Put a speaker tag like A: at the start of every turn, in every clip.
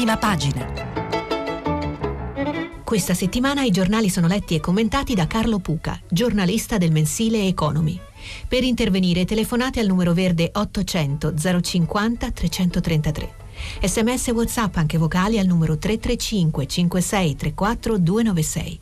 A: Prima pagina. Questa settimana i giornali sono letti e commentati da Carlo Puca, giornalista del mensile Economy. Per intervenire telefonate al numero verde 800 050 333. Sms WhatsApp anche vocali al numero 335 56 34 296.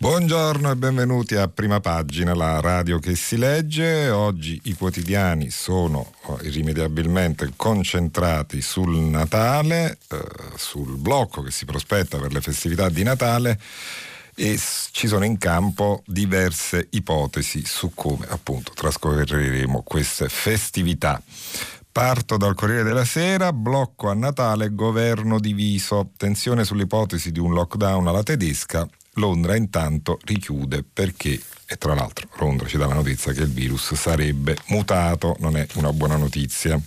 B: Buongiorno e benvenuti a Prima Pagina, la radio che si legge. Oggi i quotidiani sono oh, irrimediabilmente concentrati sul Natale, eh, sul blocco che si prospetta per le festività di Natale e ci sono in campo diverse ipotesi su come appunto trascorreremo queste festività. Parto dal Corriere della Sera, blocco a Natale, governo diviso, tensione sull'ipotesi di un lockdown alla tedesca, Londra intanto richiude perché, e tra l'altro Londra ci dà la notizia che il virus sarebbe mutato, non è una buona notizia.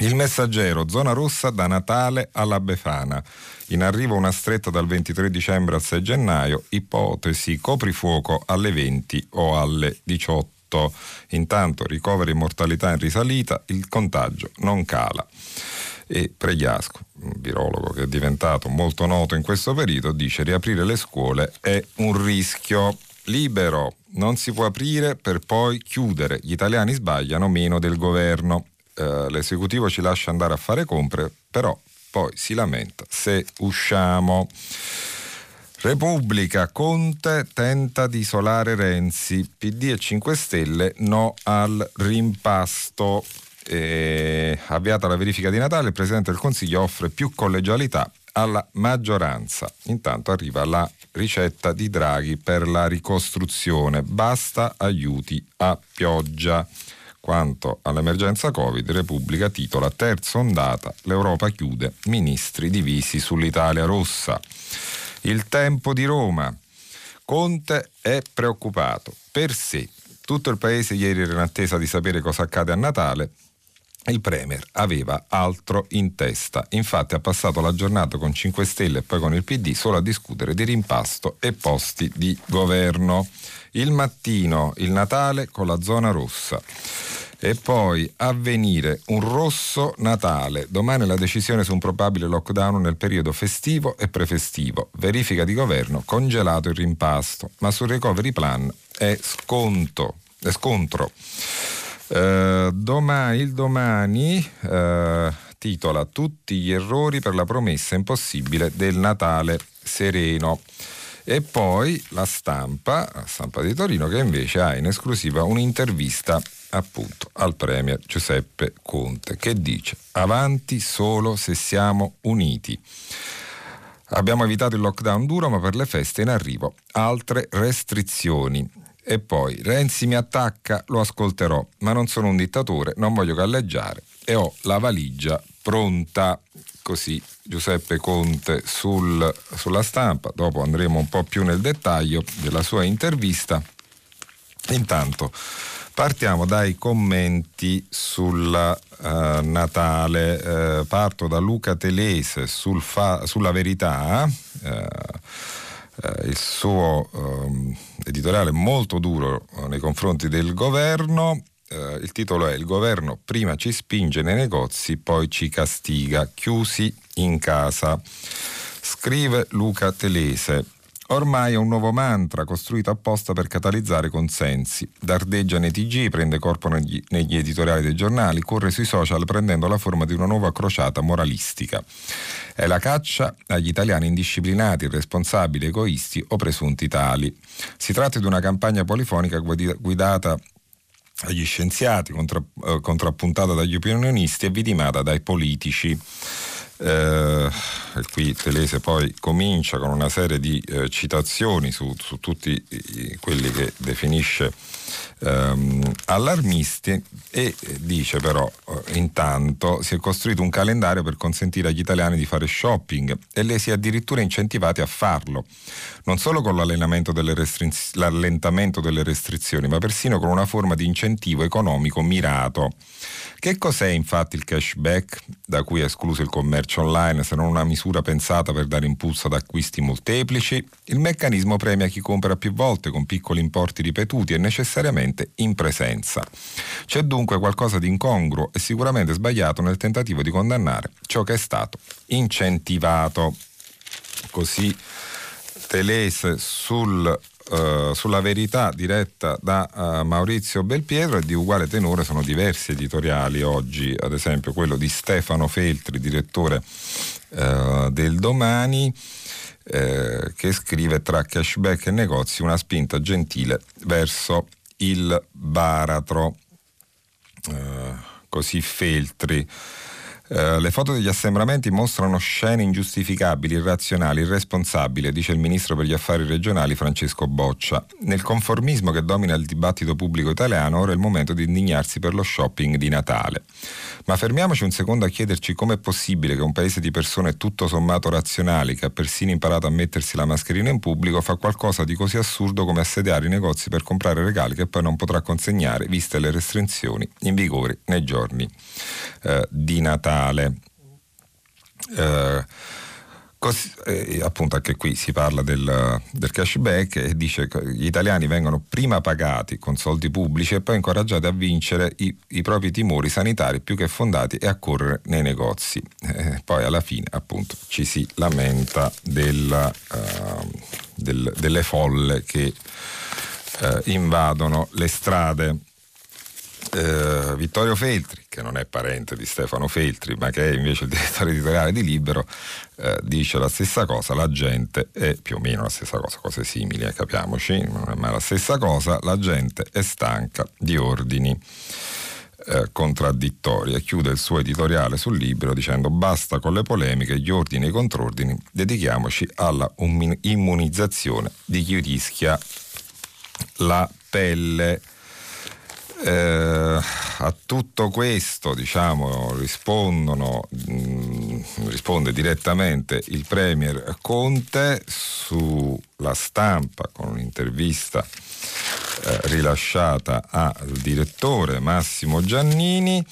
B: Il messaggero, zona rossa da Natale alla Befana. In arrivo una stretta dal 23 dicembre al 6 gennaio, ipotesi coprifuoco alle 20 o alle 18. Intanto ricoveri e mortalità in risalita, il contagio non cala e Pregliasco, un virologo che è diventato molto noto in questo periodo, dice riaprire le scuole è un rischio. Libero, non si può aprire per poi chiudere, gli italiani sbagliano meno del governo, eh, l'esecutivo ci lascia andare a fare compre, però poi si lamenta. Se usciamo. Repubblica, Conte tenta di isolare Renzi, PD e 5 Stelle no al rimpasto. Eh, avviata la verifica di Natale, il Presidente del Consiglio offre più collegialità alla maggioranza. Intanto arriva la ricetta di Draghi per la ricostruzione. Basta aiuti a pioggia. Quanto all'emergenza Covid, Repubblica titola Terza ondata, l'Europa chiude, ministri divisi sull'Italia rossa. Il tempo di Roma. Conte è preoccupato per sé. Tutto il paese ieri era in attesa di sapere cosa accade a Natale il Premier aveva altro in testa. Infatti ha passato la giornata con 5 Stelle e poi con il PD solo a discutere di rimpasto e posti di governo. Il mattino, il Natale con la zona rossa. E poi avvenire un rosso Natale. Domani la decisione su un probabile lockdown nel periodo festivo e prefestivo. Verifica di governo, congelato il rimpasto. Ma sul recovery plan è sconto. È scontro. Eh, domani, il domani uh, titola Tutti gli errori per la promessa impossibile del Natale sereno. E poi la stampa, la stampa di Torino, che invece ha in esclusiva un'intervista appunto al Premier Giuseppe Conte, che dice avanti solo se siamo uniti. Abbiamo evitato il lockdown duro, ma per le feste in arrivo altre restrizioni. E poi Renzi mi attacca, lo ascolterò, ma non sono un dittatore, non voglio galleggiare e ho la valigia pronta. Così Giuseppe Conte sul, sulla stampa, dopo andremo un po' più nel dettaglio della sua intervista. Intanto partiamo dai commenti sul uh, Natale, uh, parto da Luca Telese sul fa, sulla verità. Uh, eh, il suo eh, editoriale molto duro eh, nei confronti del governo. Eh, il titolo è Il governo prima ci spinge nei negozi, poi ci castiga, chiusi in casa. Scrive Luca Telese. Ormai è un nuovo mantra costruito apposta per catalizzare consensi. Dardeggia nei TG, prende corpo negli, negli, editoriali dei giornali, corre sui social prendendo la forma di una nuova crociata moralistica. È la caccia agli italiani indisciplinati, irresponsabili, egoisti o presunti tali. Si tratta di una campagna polifonica guidata agli scienziati, eh, contrappuntata dagli opinionisti e vidimata dai politici. Eh, qui Telese poi comincia con una serie di eh, citazioni su, su tutti i, quelli che definisce ehm, allarmisti e dice però eh, intanto si è costruito un calendario per consentire agli italiani di fare shopping e le si è addirittura incentivati a farlo, non solo con delle restriz- l'allentamento delle restrizioni, ma persino con una forma di incentivo economico mirato Che cos'è infatti il cashback, da cui è escluso il commercio online, se non una misura pensata per dare impulso ad acquisti molteplici? Il meccanismo premia chi compra più volte con piccoli importi ripetuti e necessariamente in presenza. C'è dunque qualcosa di incongruo e sicuramente sbagliato nel tentativo di condannare ciò che è stato incentivato. Così Telese sul Uh, sulla verità diretta da uh, Maurizio Belpietro e di uguale tenore sono diversi editoriali oggi, ad esempio quello di Stefano Feltri, direttore uh, del Domani, che scrive tra cashback e negozi una spinta gentile verso il baratro. così Feltri. Eh, le foto degli assembramenti mostrano scene ingiustificabili, irrazionali, irresponsabili, dice il ministro per gli affari regionali Francesco Boccia. Nel conformismo che domina il dibattito pubblico italiano, ora è il momento di indignarsi per lo shopping di Natale. Ma fermiamoci un secondo a chiederci com'è possibile che un paese di persone tutto sommato razionali, che ha persino imparato a mettersi la mascherina in pubblico, fa qualcosa di così assurdo come assediare i negozi per comprare regali che poi non potrà consegnare, viste le restrizioni in vigore nei giorni eh, di Natale fiscale. Eh, Così, eh, appunto anche qui si parla del, del, cashback e dice che gli italiani vengono prima pagati con soldi pubblici e poi incoraggiati a vincere i, i propri timori sanitari più che fondati e a correre nei negozi. Eh, poi alla fine appunto ci si lamenta del, uh, del, delle folle che uh, invadono le strade eh, Vittorio Feltri, che non è parente di Stefano Feltri, ma che è invece il direttore editoriale di Libero, eh, dice la stessa cosa, la gente è più o meno la stessa cosa, cose simili, eh, capiamoci, mai la stessa cosa, la gente è stanca di ordini. Eh, contraddittori e chiude il suo editoriale sul libro dicendo basta con le polemiche, gli ordini e i contrordini, dedichiamoci alla immunizzazione di chi rischia la pelle eh, a tutto questo diciamo, mh, mm, risponde direttamente il Premier Conte sulla stampa con un'intervista eh, rilasciata al direttore Massimo Giannini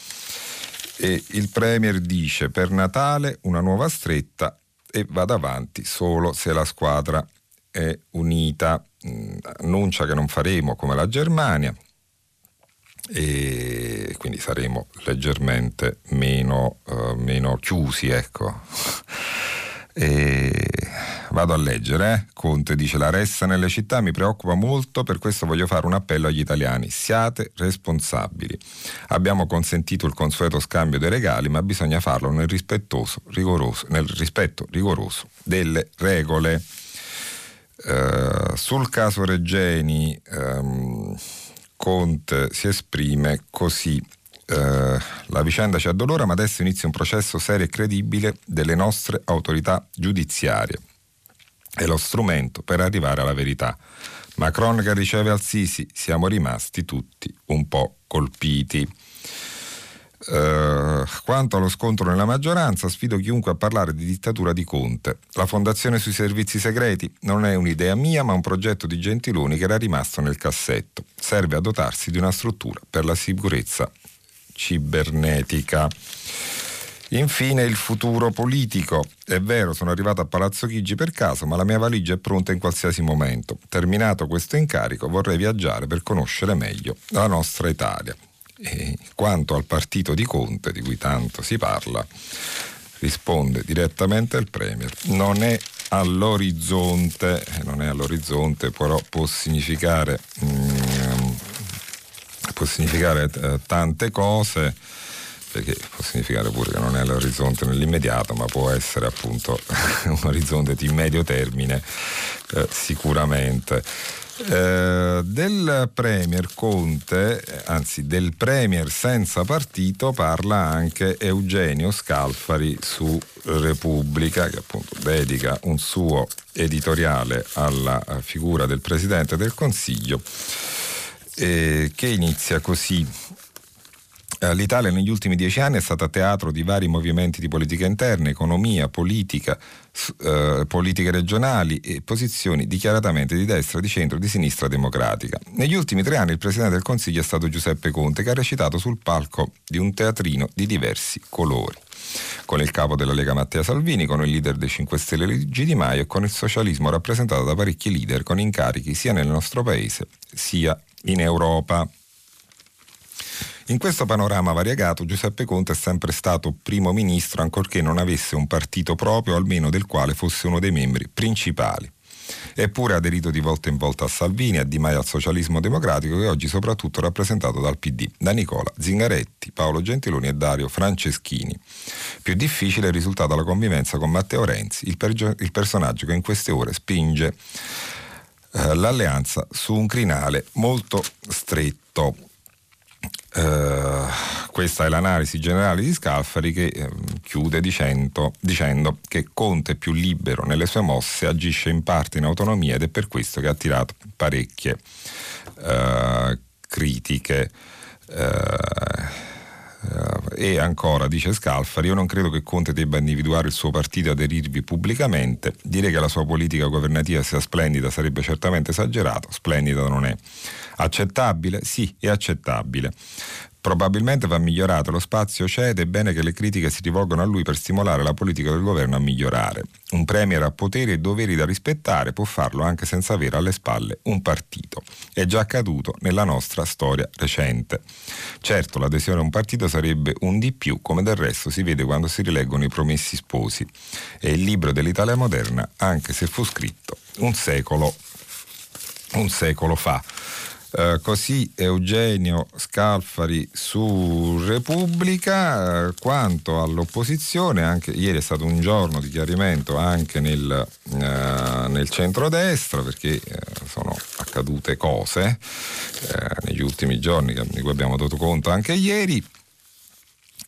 B: e il Premier dice per Natale una nuova stretta e vada avanti solo se la squadra è unita. Mh, mm, annuncia che non faremo come la Germania, e quindi saremo leggermente meno, uh, meno chiusi. Ecco. Vado a leggere. Eh? Conte dice la ressa nelle città mi preoccupa molto, per questo voglio fare un appello agli italiani. Siate responsabili. Abbiamo consentito il consueto scambio dei regali, ma bisogna farlo nel, nel rispetto rigoroso delle regole. Uh, sul caso Reggeni um, Conte si esprime così. Uh, la vicenda ci addolora, ma adesso inizia un processo serio e credibile delle nostre autorità giudiziarie. È lo strumento per arrivare alla verità. Macron che riceve al Sisi, siamo rimasti tutti un po' colpiti. Uh, quanto allo scontro nella maggioranza, sfido chiunque a parlare di dittatura di Conte. La fondazione sui servizi segreti non è un'idea mia, ma un progetto di Gentiloni che era rimasto nel cassetto. Serve a dotarsi di una struttura per la sicurezza cibernetica. Infine il futuro politico. È vero, sono arrivato a Palazzo Chigi per caso, ma la mia valigia è pronta in qualsiasi momento. Terminato questo incarico vorrei viaggiare per conoscere meglio la nostra Italia. E quanto al partito di Conte, di cui tanto si parla, risponde direttamente il Premier. Non è all'orizzonte, eh, non è all'orizzonte, però può significare, mm, può significare eh, tante cose perché può significare pure che non è all'orizzonte nell'immediato, ma può essere appunto un orizzonte di medio termine eh, sicuramente. Eh, del Premier Conte, anzi del Premier senza partito, parla anche Eugenio Scalfari su Repubblica, che appunto dedica un suo editoriale alla figura del Presidente del Consiglio, eh, che inizia così. Eh, L'Italia negli ultimi dieci anni è stata teatro di vari movimenti di politica interna, economia, politica, eh, politiche regionali e posizioni dichiaratamente di destra, di centro, di sinistra democratica. Negli ultimi tre anni il Presidente del Consiglio è stato Giuseppe Conte che ha recitato sul palco di un teatrino di diversi colori con il capo della Lega Matteo Salvini, con il leader dei 5 Stelle Luigi Di Maio e con il socialismo rappresentato da parecchi leader con incarichi sia nel nostro paese sia in Europa. In questo panorama variegato Giuseppe Conte è sempre stato primo ministro ancorché non avesse un partito proprio, almeno del quale fosse uno dei membri principali. Eppure ha aderito di volta in volta a Salvini, a Di Maio al socialismo democratico che oggi soprattutto rappresentato dal PD, da Nicola Zingaretti, Paolo Gentiloni e Dario Franceschini. Più difficile è il risultato alla convivenza con Matteo Renzi, il, pergio- il personaggio che in queste ore spinge eh, l'alleanza su un crinale molto stretto. Uh, questa è l'analisi generale di Scalfari che eh, chiude dicendo, dicendo, che Conte è più libero nelle sue mosse, agisce in parte in autonomia ed è per questo che ha attirato parecchie uh, critiche. Uh, e ancora, dice Scalfari, io non credo che Conte debba individuare il suo partito e aderirvi pubblicamente. Dire che la sua politica governativa sia splendida sarebbe certamente esagerato, splendida non è. Accettabile? Sì, è accettabile. Probabilmente va migliorato, lo spazio c'è ed è bene che le critiche si rivolgano a lui per stimolare la politica del governo a migliorare. Un premier ha poteri e doveri da rispettare può farlo anche senza avere alle spalle un partito. È già accaduto nella nostra storia recente. Certo, l'adesione a un partito sarebbe un di più, come del resto si vede quando si rileggono i promessi sposi. È il libro dell'Italia moderna, anche se fu scritto un secolo, un secolo fa. Uh, così Eugenio Scalfari su Repubblica, uh, quanto all'opposizione, anche ieri è stato un giorno di chiarimento anche nel, uh, nel centrodestra perché sono accadute cose negli ultimi giorni di cui abbiamo dato conto anche ieri.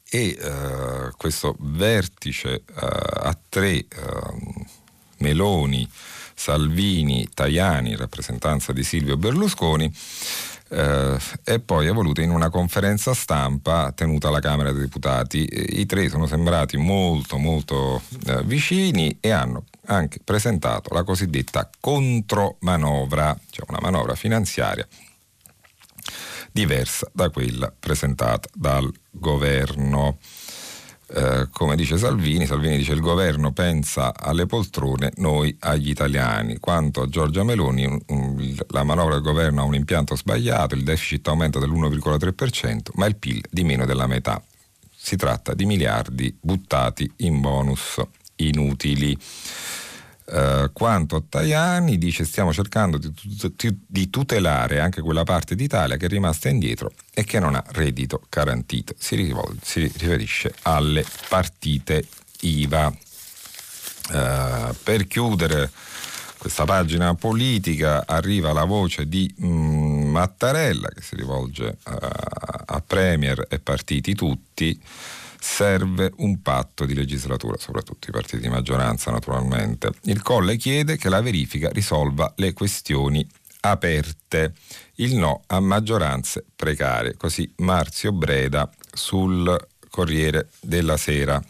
B: E questo vertice a tre Meloni Salvini, Tajani in rappresentanza di Silvio Berlusconi eh, e poi evolute in una conferenza stampa tenuta alla Camera dei Deputati. I tre sono sembrati molto molto eh, vicini e hanno anche presentato la cosiddetta contromanovra, cioè una manovra finanziaria diversa da quella presentata dal governo. Eh, come dice Salvini, Salvini dice il governo pensa alle poltrone, noi agli italiani. Quanto a Giorgia Meloni, un, un, la manovra del governo ha un impianto sbagliato, il deficit aumenta dell'1,3%, ma il PIL di meno della metà. Si tratta di miliardi buttati in bonus inutili. Uh, quanto a Tajani dice stiamo cercando di, di, tutelare anche quella parte d'Italia che è rimasta indietro e che non ha reddito garantito. Si, rivolge, si riferisce alle partite IVA. Uh, per chiudere questa pagina politica arriva la voce di mm, Mattarella che si rivolge uh, a Premier e partiti tutti serve un patto di legislatura, soprattutto i partiti di maggioranza naturalmente. Il Colle chiede che la verifica risolva le questioni aperte, il no a maggioranze precarie, così Marzio Breda sul Corriere della Sera.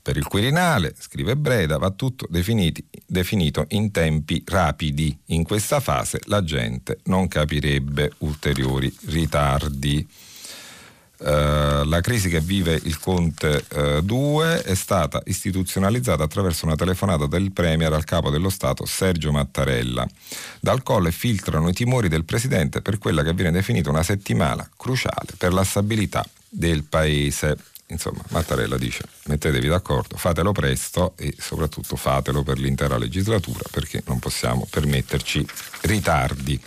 B: Per il Quirinale, scrive Breda, va tutto definiti, definito in tempi rapidi. In questa fase la gente non capirebbe ulteriori ritardi. Uh, la crisi che vive il Conte 2 uh, è stata istituzionalizzata attraverso una telefonata del Premier al capo dello Stato Sergio Mattarella. Dal colle filtrano i timori del Presidente per quella che viene definita una settimana cruciale per la stabilità del Paese. Insomma, Mattarella dice mettetevi d'accordo, fatelo presto e soprattutto fatelo per l'intera legislatura perché non possiamo permetterci ritardi.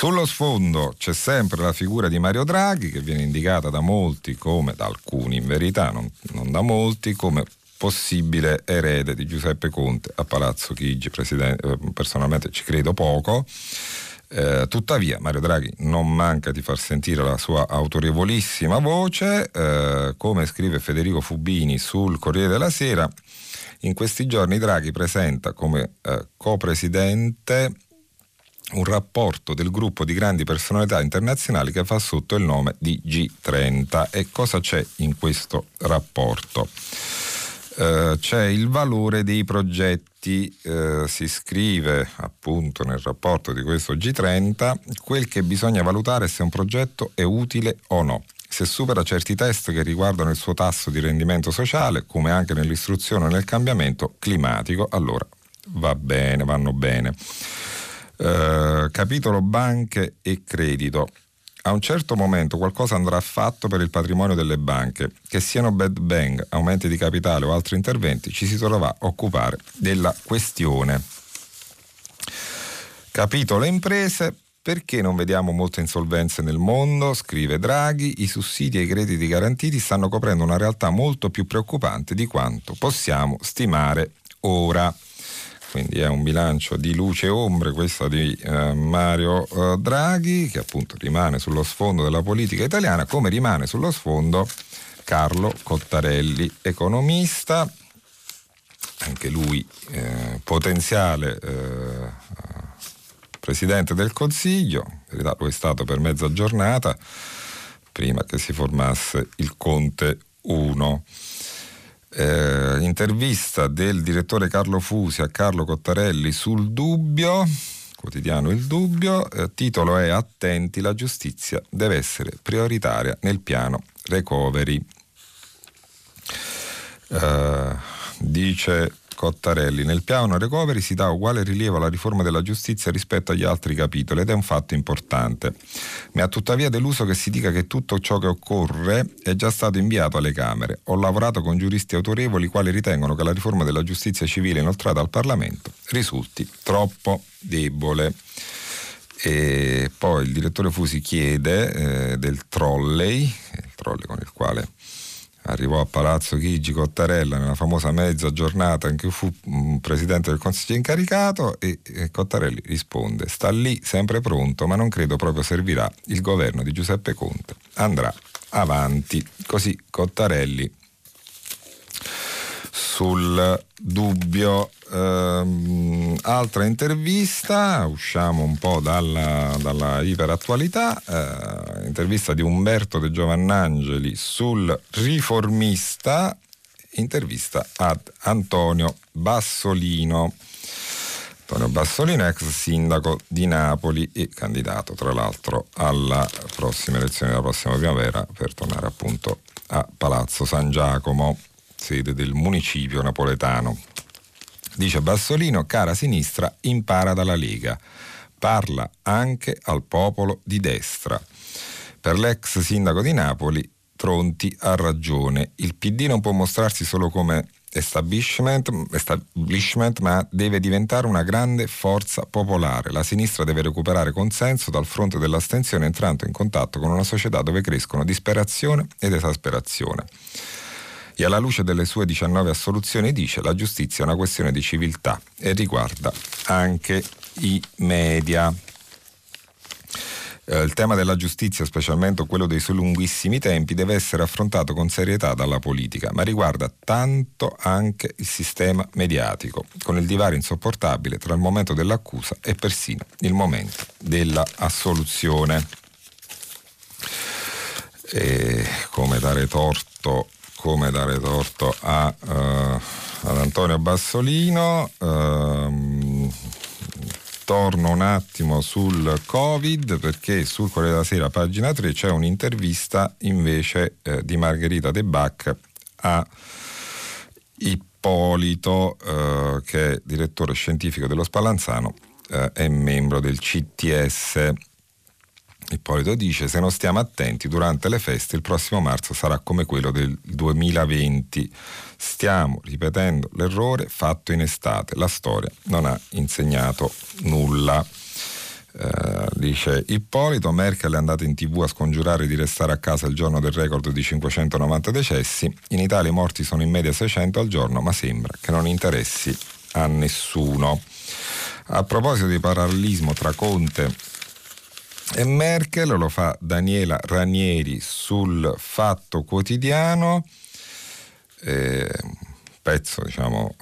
B: Sullo sfondo c'è sempre la figura di Mario Draghi che viene indicata da molti come, da alcuni in verità, non, non da molti, come possibile erede di Giuseppe Conte a Palazzo Chigi. Eh, personalmente ci credo poco. Eh, tuttavia Mario Draghi non manca di far sentire la sua autorevolissima voce, eh, come scrive Federico Fubini sul Corriere della Sera, in questi giorni Draghi presenta come eh, copresidente un rapporto del gruppo di grandi personalità internazionali che fa sotto il nome di G30. E cosa c'è in questo rapporto? Uh, c'è il valore dei progetti, uh, si scrive appunto nel rapporto di questo G30, quel che bisogna valutare se un progetto è utile o no. Se supera certi test che riguardano il suo tasso di rendimento sociale, come anche nell'istruzione e nel cambiamento climatico, allora va bene, vanno bene. Uh, capitolo banche e credito. A un certo momento qualcosa andrà fatto per il patrimonio delle banche, che siano bad bang, aumenti di capitale o altri interventi, ci si dovrà occupare della questione. Capitolo imprese, perché non vediamo molte insolvenze nel mondo? Scrive Draghi, i sussidi e i crediti garantiti stanno coprendo una realtà molto più preoccupante di quanto possiamo stimare ora quindi è un bilancio di luce e ombre questo di eh, Mario eh, Draghi che appunto rimane sullo sfondo della politica italiana come rimane sullo sfondo Carlo Cottarelli economista anche lui eh, potenziale eh, Presidente del Consiglio in verità lo è stato per mezza giornata prima che si formasse il Conte 1 eh, intervista del direttore Carlo Fusi a Carlo Cottarelli sul dubbio, quotidiano Il Dubbio, eh, titolo è Attenti, la giustizia deve essere prioritaria nel piano recovery. Eh, dice Cottarelli. Nel piano recovery si dà uguale rilievo alla riforma della giustizia rispetto agli altri capitoli ed è un fatto importante. Mi ha tuttavia deluso che si dica che tutto ciò che occorre è già stato inviato alle Camere. Ho lavorato con giuristi autorevoli quali ritengono che la riforma della giustizia civile inoltrata al Parlamento risulti troppo debole. E poi il direttore Fusi chiede eh, del trolley, il trolley con il quale arrivò a Palazzo Chigi Cottarella nella famosa mezza giornata in cui fu mm, presidente del Consiglio incaricato e, e Cottarelli risponde sta lì sempre pronto ma non credo proprio servirà. Il governo di Giuseppe Conte andrà avanti. Così Cottarelli sul dubbio. Um, altra intervista, usciamo un po' dalla, dalla iperattualità, uh, intervista di Umberto De Giovannangeli sul riformista, intervista ad Antonio Bassolino. Antonio Bassolino, ex sindaco di Napoli e candidato tra l'altro alla prossima elezione della prossima primavera per tornare appunto a Palazzo San Giacomo sede del municipio napoletano. Dice Bassolino, cara sinistra, impara dalla Lega. Parla anche al popolo di destra. Per l'ex sindaco di Napoli, Tronti ha ragione. Il PD non può mostrarsi solo come establishment, establishment, ma deve diventare una grande forza popolare. La sinistra deve recuperare consenso dal fronte dell'astensione entrando in contatto con una società dove crescono disperazione ed esasperazione e alla luce delle sue 19 assoluzioni dice la giustizia è una questione di civiltà e riguarda anche i media. Eh, il tema della giustizia, specialmente quello dei suoi lunghissimi tempi, deve essere affrontato con serietà dalla politica, ma riguarda tanto anche il sistema mediatico, con il divario insopportabile tra il momento dell'accusa e persino il momento della assoluzione. E come dare torto come dare torto a, uh, ad Antonio Bassolino. Uh, torno un attimo sul Covid perché sul Corriere della Sera, pagina 3, c'è un'intervista invece eh, di Margherita De Bac a Ippolito, eh, che è direttore scientifico dello Spallanzano eh, e membro del CTS. Ippolito dice se non stiamo attenti durante le feste il prossimo marzo sarà come quello del 2020. Stiamo ripetendo l'errore fatto in estate. La storia non ha insegnato nulla. Uh, dice Ippolito, Merkel è andata in tv a scongiurare di restare a casa il giorno del record di 590 decessi, in Italia i morti sono in media 600 al giorno, ma sembra che non interessi a nessuno. A proposito di parallelismo tra Conte e Merkel lo fa Daniela Ranieri sul Fatto Quotidiano, eh, pezzo diciamo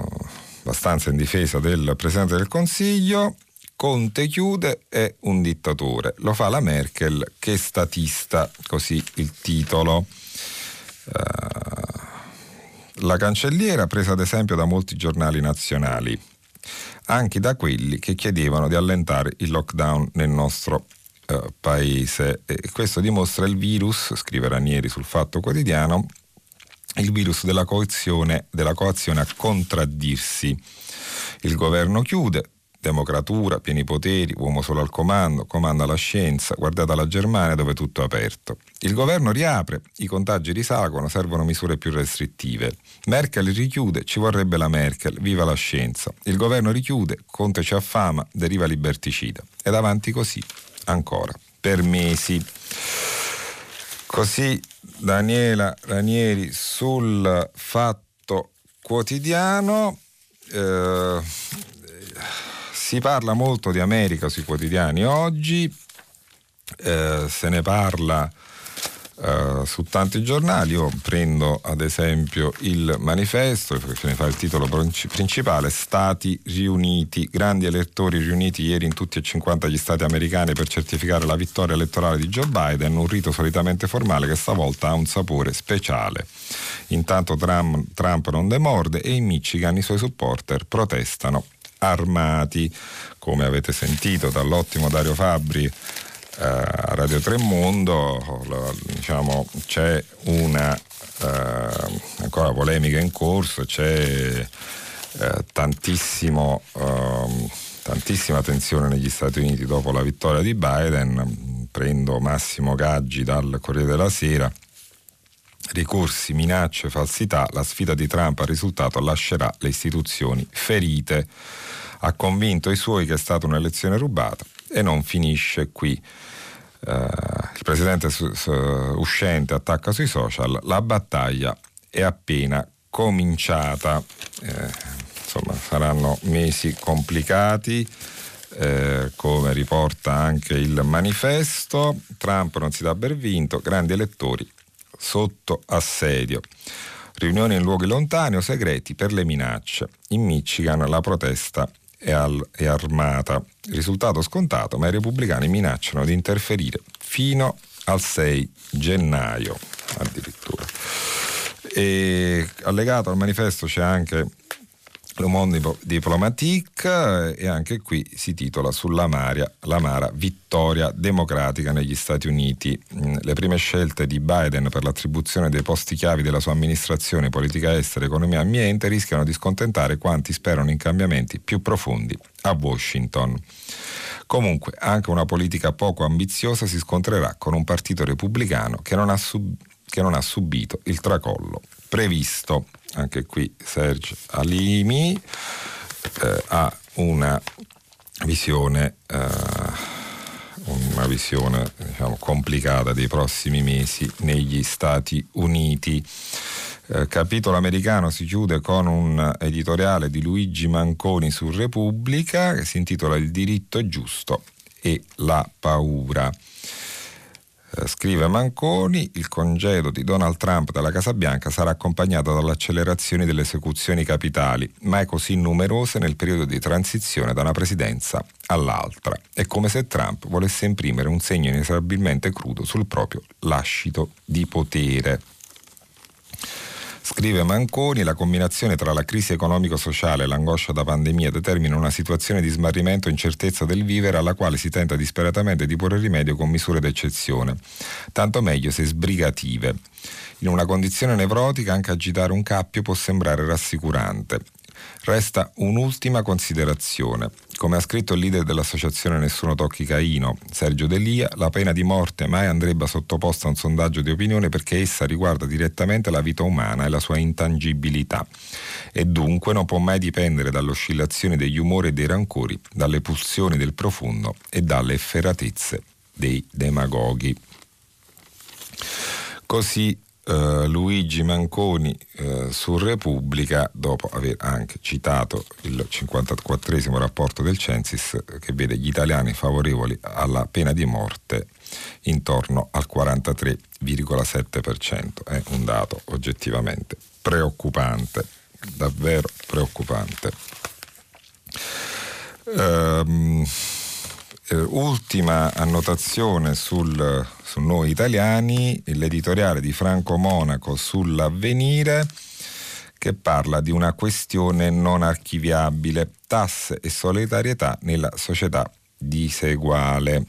B: abbastanza in difesa del Presidente del Consiglio. Conte chiude, è un dittatore. Lo fa la Merkel, che statista, così il titolo. Uh, la cancelliera presa ad esempio da molti giornali nazionali, anche da quelli che chiedevano di allentare il lockdown nel nostro uh, paese. E questo dimostra il virus, scrive Ranieri sul Fatto Quotidiano, il virus della coazione, della coazione a contraddirsi. Il governo chiude, democratura, pieni poteri, uomo solo al comando, comanda la scienza, guardate la Germania dove tutto è aperto. Il governo riapre, i contagi risalgono, servono misure più restrittive. Merkel richiude, ci vorrebbe la Merkel, viva la scienza. Il governo richiude, Conte ci affama, deriva liberticida. Ed avanti così, ancora, per mesi. Così Daniela Ranieri sul fatto quotidiano. Eh, si parla molto di America sui quotidiani oggi, eh, se ne parla Uh, su tanti giornali. Io prendo ad esempio il manifesto, che ne fa il titolo principale, Stati riuniti, grandi elettori riuniti ieri in tutti e 50 gli stati americani per certificare la vittoria elettorale di Joe Biden, un rito solitamente formale che stavolta ha un sapore speciale. Intanto Trump, Trump non demorde e in Michigan i suoi supporter protestano armati, come avete sentito dall'ottimo Dario Fabri a Radio Tremondo diciamo, c'è una eh, ancora polemica in corso, c'è eh, tantissimo, eh, tantissima tensione negli Stati Uniti dopo la vittoria di Biden. Prendo Massimo Gaggi dal Corriere della Sera. Ricorsi, minacce, falsità, la sfida di Trump al risultato lascerà le istituzioni ferite. Ha convinto i suoi che è stata un'elezione rubata e non finisce qui. Uh, il presidente su, su, uscente attacca sui social, la battaglia è appena cominciata. Eh, insomma, saranno mesi complicati. Eh, come riporta anche il manifesto, Trump non si dà per vinto, grandi elettori sotto assedio. Riunioni in luoghi lontani o segreti per le minacce. In Michigan la protesta è, al, è armata. Risultato scontato, ma i repubblicani minacciano di interferire fino al 6 gennaio addirittura. E allegato al manifesto c'è anche Le Monde Diplomatique e anche qui si titola sull'amara vittoria democratica negli Stati Uniti. Mm, le prime scelte di Biden per l'attribuzione dei posti chiavi della sua amministrazione, politica estera, economia e ambiente rischiano di scontentare quanti sperano in cambiamenti più profondi a Washington. Comunque, anche una politica poco ambiziosa si scontrerà con un partito repubblicano che non ha, sub- che non ha subito il tracollo previsto anche qui Serge Alimi eh, ha una visione, eh, una visione diciamo, complicata dei prossimi mesi negli Stati Uniti. Eh, capitolo americano si chiude con un editoriale di Luigi Manconi su Repubblica che si intitola Il diritto giusto e la paura. Eh, scrive Manconi, il congedo di Donald Trump dalla Casa Bianca sarà accompagnato dall'accelerazione delle esecuzioni capitali, mai così numerose nel periodo di transizione da una presidenza all'altra. È come se Trump volesse imprimere un segno inesorabilmente crudo sul proprio lascito di potere. Scrive Manconi, la combinazione tra la crisi economico-sociale e l'angoscia da pandemia determina una situazione di smarrimento e incertezza del vivere alla quale si tenta disperatamente di porre rimedio con misure d'eccezione, tanto meglio se sbrigative. In una condizione nevrotica anche agitare un cappio può sembrare rassicurante. Resta un'ultima considerazione. Come ha scritto il leader dell'associazione Nessuno Tocchi Caino, Sergio Delia, la pena di morte mai andrebbe sottoposta a un sondaggio di opinione perché essa riguarda direttamente la vita umana e la sua intangibilità e dunque non può mai dipendere dalle oscillazioni degli umori e dei rancori, dalle pulsioni del profondo e dalle efferatezze dei demagoghi. Così Uh, Luigi Manconi uh, su Repubblica, dopo aver anche citato il 54 rapporto del Censis che vede gli italiani favorevoli alla pena di morte intorno al 43,7%. È un dato oggettivamente preoccupante, davvero preoccupante. Um, ultima annotazione sul, su noi italiani, l'editoriale di Franco Monaco sull'avvenire che parla di una questione non archiviabile, tasse e solidarietà nella società diseguale.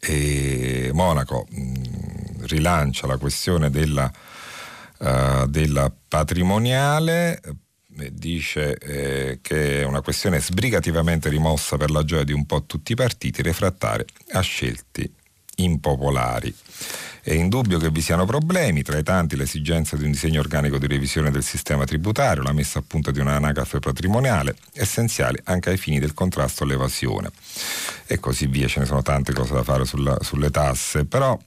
B: E Monaco mh, mm, rilancia la questione della, uh, della patrimoniale, dice eh, che è una questione sbrigativamente rimossa per la gioia di un po' tutti i partiti refrattari a scelti impopolari. È indubbio che vi siano problemi, tra i tanti l'esigenza di un disegno organico di revisione del sistema tributario, la messa a punto di un'anagrafe patrimoniale, essenziali anche ai fini del contrasto all'evasione. E così via, ce ne sono tante cose da fare sulla, sulle tasse, però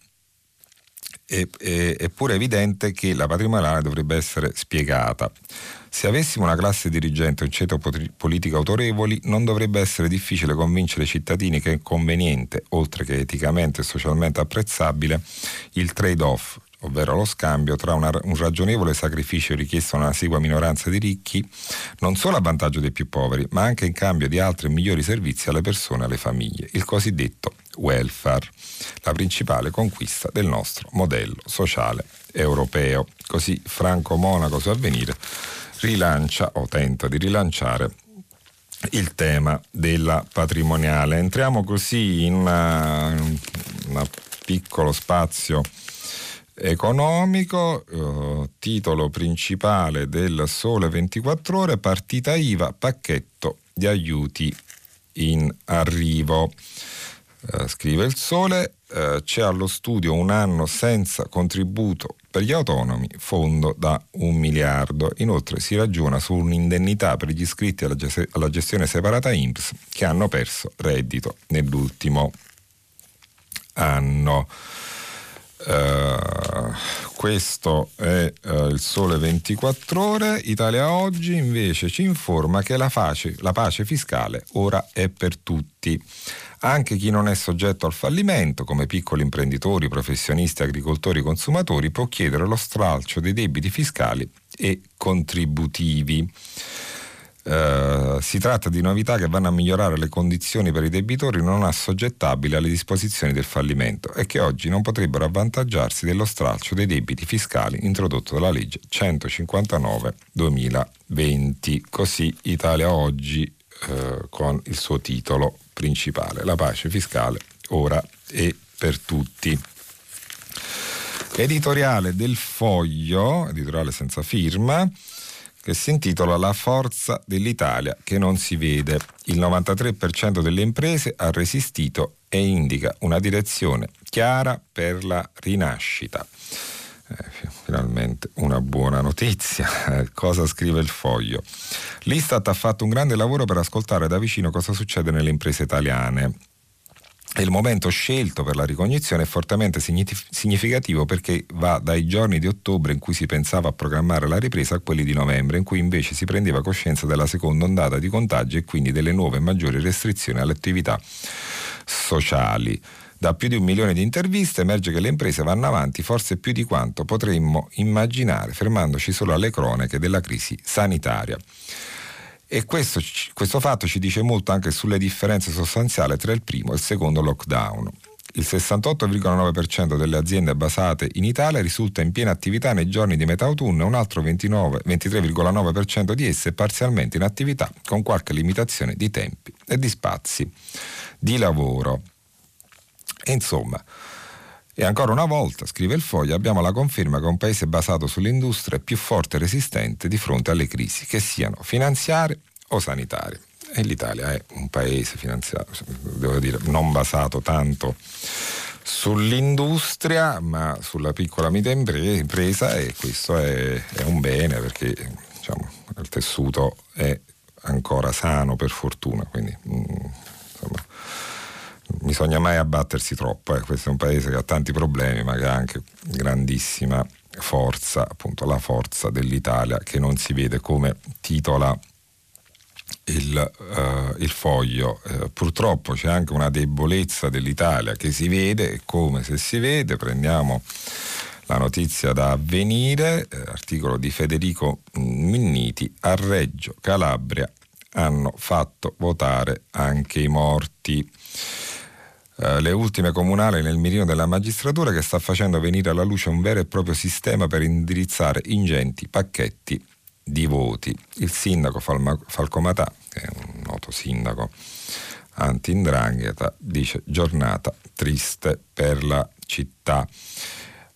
B: è, è, è pure evidente che la patrimoniale dovrebbe essere spiegata. Se avessimo una classe dirigente e un ceto politico autorevoli, non dovrebbe essere difficile convincere i cittadini che è conveniente, oltre che eticamente e socialmente apprezzabile, il trade-off, ovvero lo scambio tra una, un ragionevole sacrificio richiesto a una sigua minoranza di ricchi, non solo a vantaggio dei più poveri, ma anche in cambio di altri migliori servizi alle persone e alle famiglie, il cosiddetto welfare, la principale conquista del nostro modello sociale europeo. Così Franco Monaco su avvenire rilancia o tenta di rilanciare il tema della patrimoniale. Entriamo così in un piccolo spazio economico, eh, titolo principale del Sole 24 ore, partita IVA, pacchetto di aiuti in arrivo. Eh, scrive il Sole, eh, c'è allo studio un anno senza contributo per gli autonomi, fondo da un miliardo. Inoltre si ragiona su un'indennità per gli iscritti alla, gest- alla gestione separata INPS che hanno perso reddito nell'ultimo anno. Uh, questo è uh, il sole 24 ore. Italia Oggi invece ci informa che la, face, la pace fiscale ora è per tutti. Anche chi non è soggetto al fallimento, come piccoli imprenditori, professionisti, agricoltori, consumatori, può chiedere lo stralcio dei debiti fiscali e contributivi. Uh, si tratta di novità che vanno a migliorare le condizioni per i debitori non assoggettabili alle disposizioni del fallimento e che oggi non potrebbero avvantaggiarsi dello stralcio dei debiti fiscali introdotto dalla legge 159-2020. Così Italia oggi uh, con il suo titolo principale, la pace fiscale ora e per tutti. Editoriale del Foglio, editoriale senza firma, che si intitola La forza dell'Italia che non si vede. Il 93% delle imprese ha resistito e indica una direzione chiara per la rinascita. Eh, finalmente una buona notizia. cosa scrive il foglio? L'Istat ha fatto un grande lavoro per ascoltare da vicino cosa succede nelle imprese italiane. Il momento scelto per la ricognizione è fortemente significativo perché va dai giorni di ottobre in cui si pensava a programmare la ripresa a quelli di novembre in cui invece si prendeva coscienza della seconda ondata di contagi e quindi delle nuove e maggiori restrizioni alle attività sociali. Da più di un milione di interviste emerge che le imprese vanno avanti forse più di quanto potremmo immaginare, fermandoci solo alle cronache della crisi sanitaria. E questo, questo fatto ci dice molto anche sulle differenze sostanziali tra il primo e il secondo lockdown. Il 68,9% delle aziende basate in Italia risulta in piena attività nei giorni di metà autunno e un altro 29, 23,9% di esse parzialmente in attività con qualche limitazione di tempi e di spazi di lavoro. E insomma, e ancora una volta, scrive il Foglio, abbiamo la conferma che un paese basato sull'industria è più forte e resistente di fronte alle crisi, che siano finanziarie o sanitarie. E l'Italia è un paese finanziario, devo dire, non basato tanto sull'industria, ma sulla piccola media impresa e questo è, è un bene perché diciamo, il tessuto è ancora sano per fortuna, quindi mm, insomma, bisogna mai abbattersi troppo. Eh. Questo è un paese che ha tanti problemi, ma che ha anche grandissima forza, appunto la forza dell'Italia che non si vede come titola il, uh, il foglio. Uh, purtroppo c'è anche una debolezza dell'Italia che si vede, come se si vede, prendiamo la notizia da avvenire, eh, articolo di Federico Minniti, a Reggio Calabria hanno fatto votare anche i morti. Uh, le ultime comunali nel mirino della magistratura che sta facendo venire alla luce un vero e proprio sistema per indirizzare ingenti pacchetti di voti. Il sindaco Falma, Falcomatà, che è un noto sindaco anti-indrangheta, dice giornata triste per la città.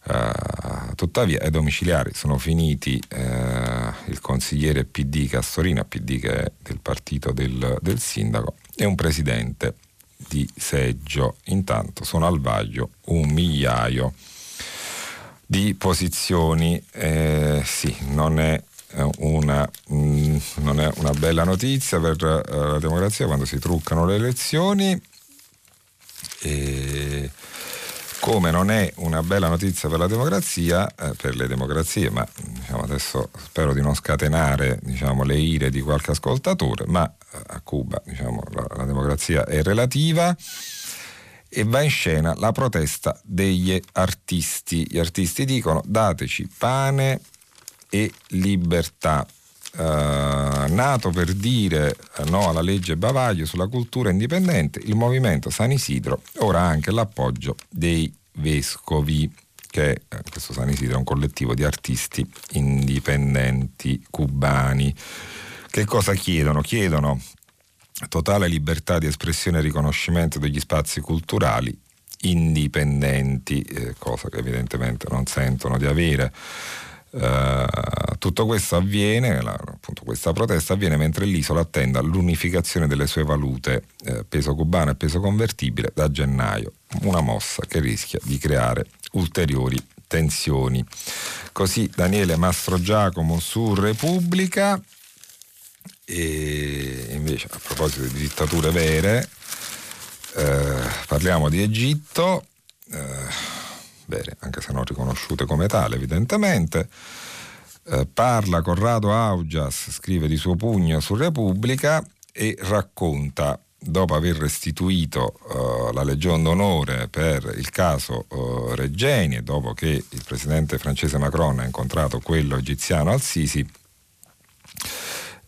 B: Uh, tuttavia ai domiciliari sono finiti uh, il consigliere PD Castorina, PD che è del partito del, del, sindaco, e un presidente di seggio. Intanto sono al vaglio un migliaio di posizioni. Eh, sì, non è una, mh, mm, non è una bella notizia per uh, la democrazia quando si truccano le elezioni. E come non è una bella notizia per la democrazia, eh, per le democrazie, ma diciamo, adesso spero di non scatenare diciamo, le ire di qualche ascoltatore, ma eh, a Cuba diciamo, la, la democrazia è relativa e va in scena la protesta degli artisti. Gli artisti dicono dateci pane e libertà. Uh, nato per dire no alla legge bavaglio sulla cultura indipendente, il movimento San Isidro ora ha anche l'appoggio dei vescovi, che eh, questo San Isidro è un collettivo di artisti indipendenti cubani. Che cosa chiedono? Chiedono totale libertà di espressione e riconoscimento degli spazi culturali indipendenti, eh, cosa che evidentemente non sentono di avere. Uh, tutto questo avviene, la, appunto questa protesta avviene mentre l'isola attenda l'unificazione delle sue valute eh, peso cubano e peso convertibile da gennaio, una mossa che rischia di creare ulteriori tensioni. Così Daniele Mastro Giacomo su Repubblica e invece a proposito di dittature vere eh, parliamo di Egitto. Eh, bene, anche se non riconosciute come tale evidentemente. Eh, parla Corrado Augias, scrive di suo pugno su Repubblica e racconta, dopo aver restituito uh, la Legion d'Onore per il caso uh, Regeni e dopo che il presidente francese Macron ha incontrato quello egiziano al-Sisi,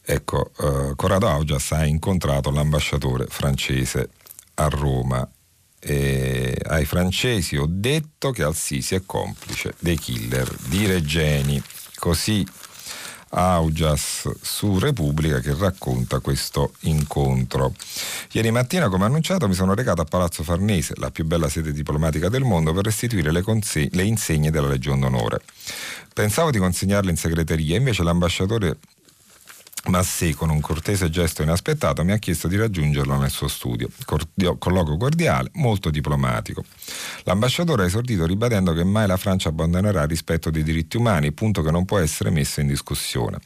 B: ecco, uh, Corrado Augias ha incontrato l'ambasciatore francese a Roma eh, ai francesi ho detto che Al-Sisi è complice dei killer di Regeni. Così Augias su Repubblica che racconta questo incontro. Ieri mattina, come annunciato, mi sono recato a Palazzo Farnese, la più bella sede diplomatica del mondo, per restituire le, conse- le insegne della Legion d'Onore. Pensavo di consegnarle in segreteria, invece l'ambasciatore Massé, con un cortese gesto inaspettato, mi ha chiesto di raggiungerlo nel suo studio. Colloquio cordiale, molto diplomatico. L'ambasciatore ha esordito ribadendo che mai la Francia abbandonerà il rispetto dei diritti umani, punto che non può essere messo in discussione.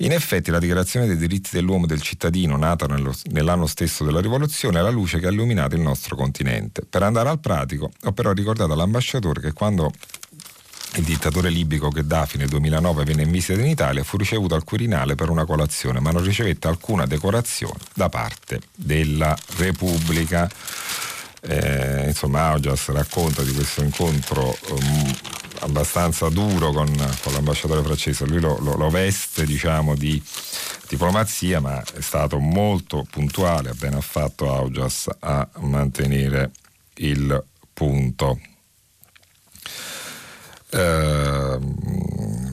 B: In effetti la dichiarazione dei diritti dell'uomo e del cittadino, nata nello, nell'anno stesso della rivoluzione, è la luce che ha illuminato il nostro continente. Per andare al pratico, ho però ricordato all'ambasciatore che quando il dittatore libico Gheddafi nel 2009 venne in visita in Italia fu ricevuto al Quirinale per una colazione, ma non ricevette alcuna decorazione da parte della Repubblica. Eh, insomma, Augias racconta di questo incontro um, abbastanza duro con, con, l'ambasciatore francese. Lui lo, lo, lo veste, diciamo, di diplomazia, ma è stato molto puntuale, ha ben fatto Augias a mantenere il punto. Eh,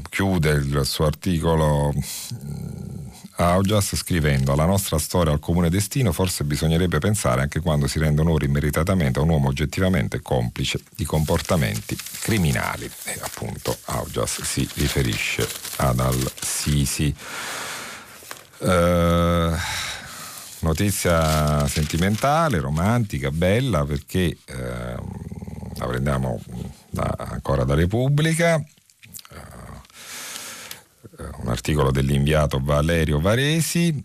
B: chiude il suo articolo mm, Augias scrivendo alla nostra storia, al comune destino, forse bisognerebbe pensare anche quando si rende onore immeritatamente a un uomo oggettivamente complice di comportamenti criminali. E appunto Augias si riferisce ad Al-Sisi. Eh, notizia sentimentale, romantica, bella perché eh, la prendiamo da, ancora da Repubblica, uh, un articolo dell'inviato Valerio Varesi,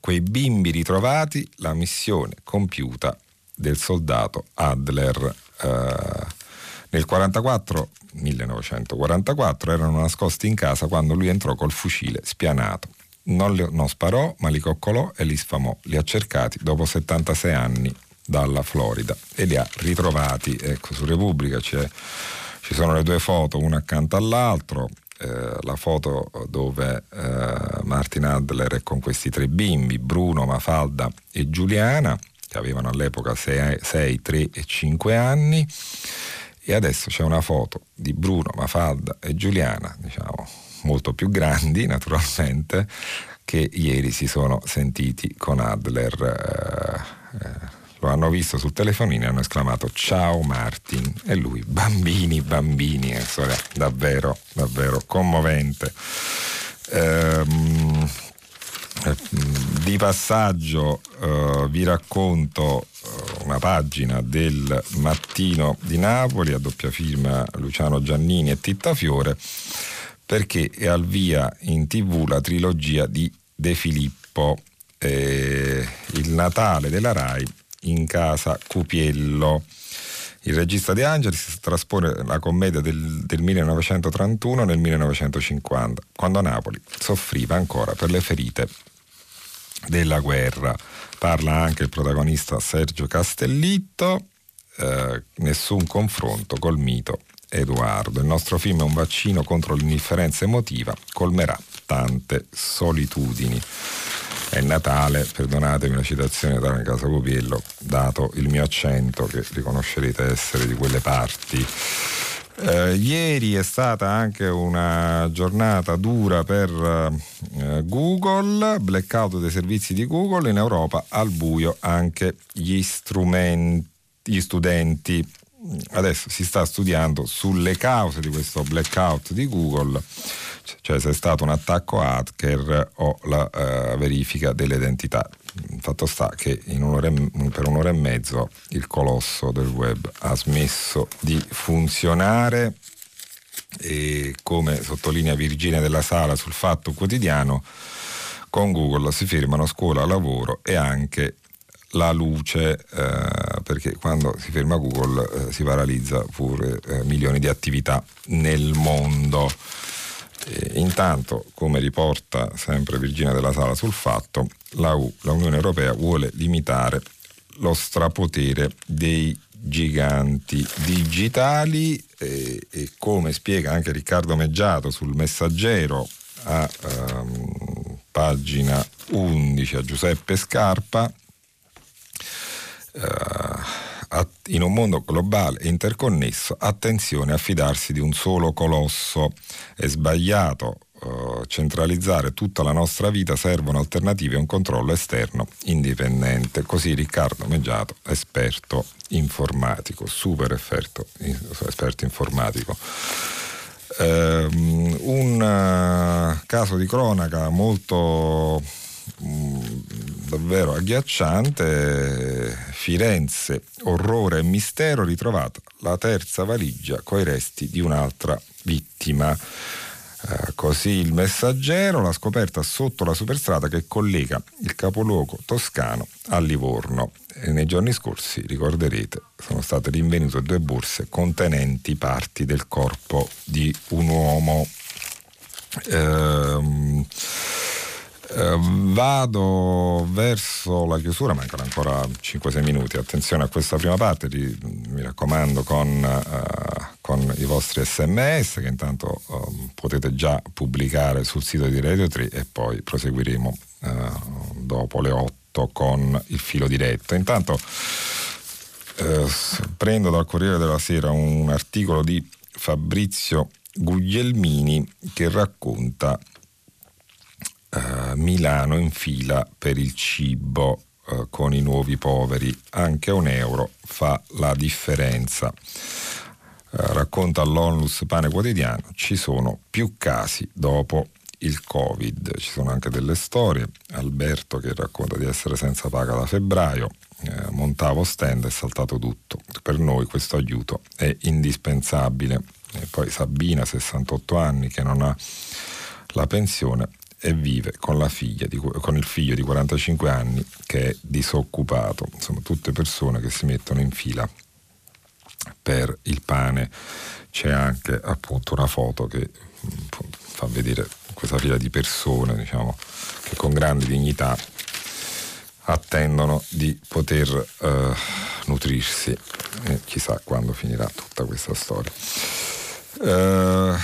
B: quei bimbi ritrovati, la missione compiuta del soldato Adler. Uh, nel 44, 1944 erano nascosti in casa quando lui entrò col fucile spianato. Non, li, non sparò, ma li coccolò e li sfamò. Li ha cercati dopo 76 anni dalla Florida e li ha ritrovati. Ecco, su Repubblica ci sono le due foto, una accanto all'altro, eh, la foto dove eh, Martin Adler è con questi tre bimbi, Bruno, Mafalda e Giuliana, che avevano all'epoca 6, 3 e 5 anni. E adesso c'è una foto di Bruno, Mafalda e Giuliana, diciamo molto più grandi naturalmente, che ieri si sono sentiti con Adler. Eh, eh, lo hanno visto sul telefonino e hanno esclamato ciao Martin. E lui bambini bambini. È storia davvero davvero commovente. Ehm, di passaggio eh, vi racconto eh, una pagina del Mattino di Napoli a doppia firma Luciano Giannini e Titta Fiore perché è al via in tv la trilogia di De Filippo. Eh, il Natale della RAI in casa Cupiello. Il regista De Angelis traspone la commedia del, del 1931 nel 1950, quando Napoli soffriva ancora per le ferite della guerra. Parla anche il protagonista Sergio Castellitto, eh, nessun confronto col mito Edoardo. Il nostro film è un vaccino contro l'indifferenza emotiva, colmerà tante solitudini è Natale, perdonatemi la citazione da Casa Copiello, dato il mio accento che riconoscerete essere di quelle parti. Eh, ieri è stata anche una giornata dura per eh, Google, blackout dei servizi di Google in Europa al buio anche gli strumenti, gli studenti. Adesso si sta studiando sulle cause di questo blackout di Google cioè se è stato un attacco hacker o la uh, verifica delle identità. Fatto sta che un'ora e, per un'ora e mezzo il colosso del web ha smesso di funzionare e come sottolinea Virginia della Sala sul Fatto Quotidiano, con Google si fermano scuola, lavoro e anche la luce, eh, perché quando si ferma Google eh, si paralizza pure eh, milioni di attività nel mondo. E intanto, come riporta sempre Virginia della Sala sul fatto, la, U, la Unione Europea vuole limitare lo strapotere dei giganti digitali e, e, come spiega anche Riccardo Meggiato sul messaggero a um, pagina 11 a Giuseppe Scarpa in un mondo globale interconnesso, attenzione a fidarsi di un solo colosso. È sbagliato uh, centralizzare tutta la nostra vita, servono alternative e un controllo esterno indipendente. Così Riccardo Meggiato, esperto informatico, super esperto, esperto informatico. Um, un uh, caso di cronaca molto Mm, davvero agghiacciante. Firenze, orrore e mistero, ritrovata la terza valigia coi resti di un'altra vittima. Eh, così il messaggero l'ha scoperta sotto la superstrada che collega il capoluogo toscano a Livorno. E nei giorni scorsi, ricorderete, sono state rinvenute due borse contenenti parti del corpo di un uomo. Ehm, eh, vado verso la chiusura, mancano ancora 5-6 minuti. Attenzione a questa prima parte, di, mi raccomando, con, uh, con, i vostri sms che intanto uh, potete già pubblicare sul sito di Radio 3 e poi proseguiremo uh, dopo le 8 con il filo diretto. Intanto prendo dal Corriere della Sera un articolo di Fabrizio Guglielmini che racconta eh, Milano in fila per il cibo uh, con i nuovi poveri, anche un euro fa la differenza. Uh, racconta all'Onlus Pane Quotidiano, ci sono più casi dopo il Covid, ci sono anche delle storie, Alberto che racconta di essere senza paga da febbraio, eh, montavo stand e saltato tutto, per noi questo aiuto è indispensabile. E poi Sabina, 68 anni, che non ha la pensione, e vive con, di, con, il figlio di 45 anni che è disoccupato. Insomma, tutte persone che si mettono in fila per il pane. C'è anche appunto una foto che appunto, fa vedere questa fila di persone diciamo, che con grande dignità attendono di poter eh, nutrirsi e chissà quando finirà tutta questa storia. Eh,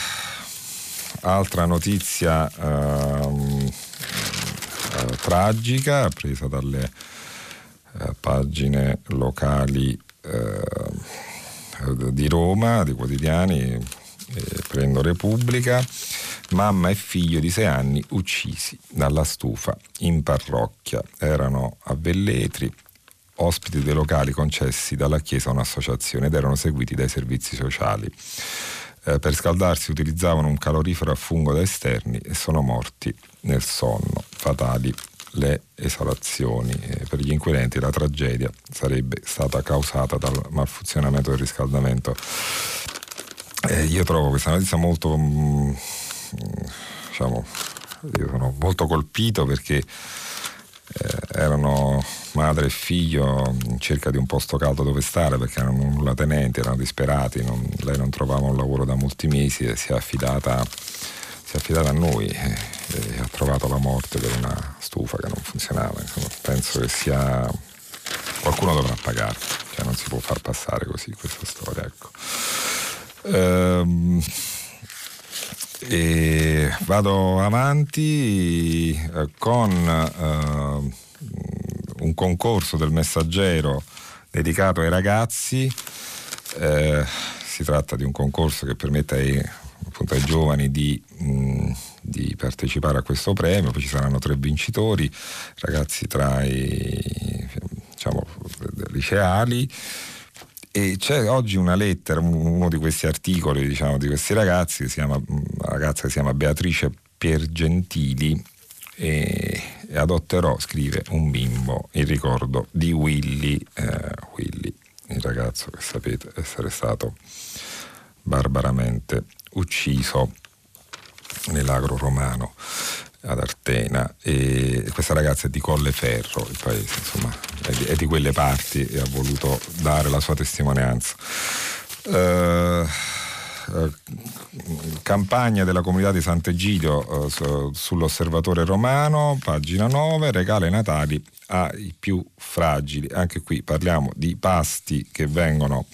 B: altra notizia uh, tragica presa dalle uh, pagine locali di Roma, di quotidiani, prendo Repubblica, mamma e figlio di sei anni uccisi dalla stufa in parrocchia, erano a Velletri, ospiti dei locali concessi dalla Chiesa a un'associazione ed erano seguiti dai servizi sociali. Eh, per scaldarsi utilizzavano un calorifero a fungo da esterni e sono morti nel sonno. Fatali le esalazioni. Eh, per gli inquirenti la tragedia sarebbe stata causata dal malfunzionamento del riscaldamento. Eh, io trovo questa notizia molto, mh, mm, diciamo, io sono molto colpito perché erano madre e figlio in cerca di un posto caldo dove stare perché erano nulla tenenti, erano disperati, non, lei non trovava un lavoro da molti mesi e si è affidata, si è affidata a noi e, e, ha trovato la morte per una stufa che non funzionava. Insomma, penso che sia qualcuno dovrà pagare, cioè non si può far passare così questa storia. Ecco. Ehm, e vado avanti eh, con eh, un concorso del messaggero dedicato ai ragazzi. Eh, si tratta di un concorso che permette ai, appunto, ai giovani di, mh, di, partecipare a questo premio, poi ci saranno tre vincitori, ragazzi tra i diciamo, liceali e c'è oggi una lettera, uno di questi articoli diciamo, di questi ragazzi, chiama, una ragazza che si chiama Beatrice Piergentili e, adotterò, scrive un bimbo, il ricordo di Willy, eh, Willy, il ragazzo che sapete essere stato barbaramente ucciso nell'agro romano ad Artena e questa ragazza è di Colleferro, il paese, insomma, è di, è di quelle parti e ha voluto dare la sua testimonianza. Uh, campagna della comunità di Sant'Egidio uh, sull'osservatore romano, pagina 9, regala i natali ai più fragili. Anche qui parliamo di pasti che vengono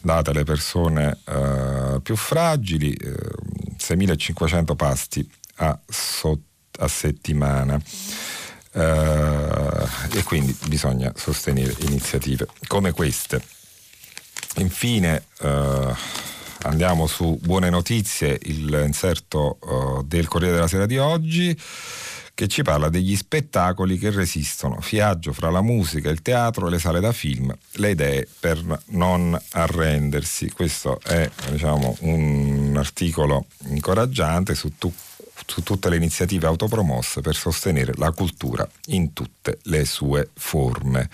B: date alle persone uh, più fragili, 6.500 pasti a sotto a settimana. Uh, e quindi bisogna sostenere iniziative come queste. Infine uh, andiamo su buone notizie, il inserto uh, del Corriere della Sera di oggi che ci parla degli spettacoli che resistono, viaggio fra la musica, il teatro le sale da film, le idee per non arrendersi. Questo è diciamo, un articolo incoraggiante su tu, su tutte le iniziative autopromosse per sostenere la cultura in tutte le sue forme.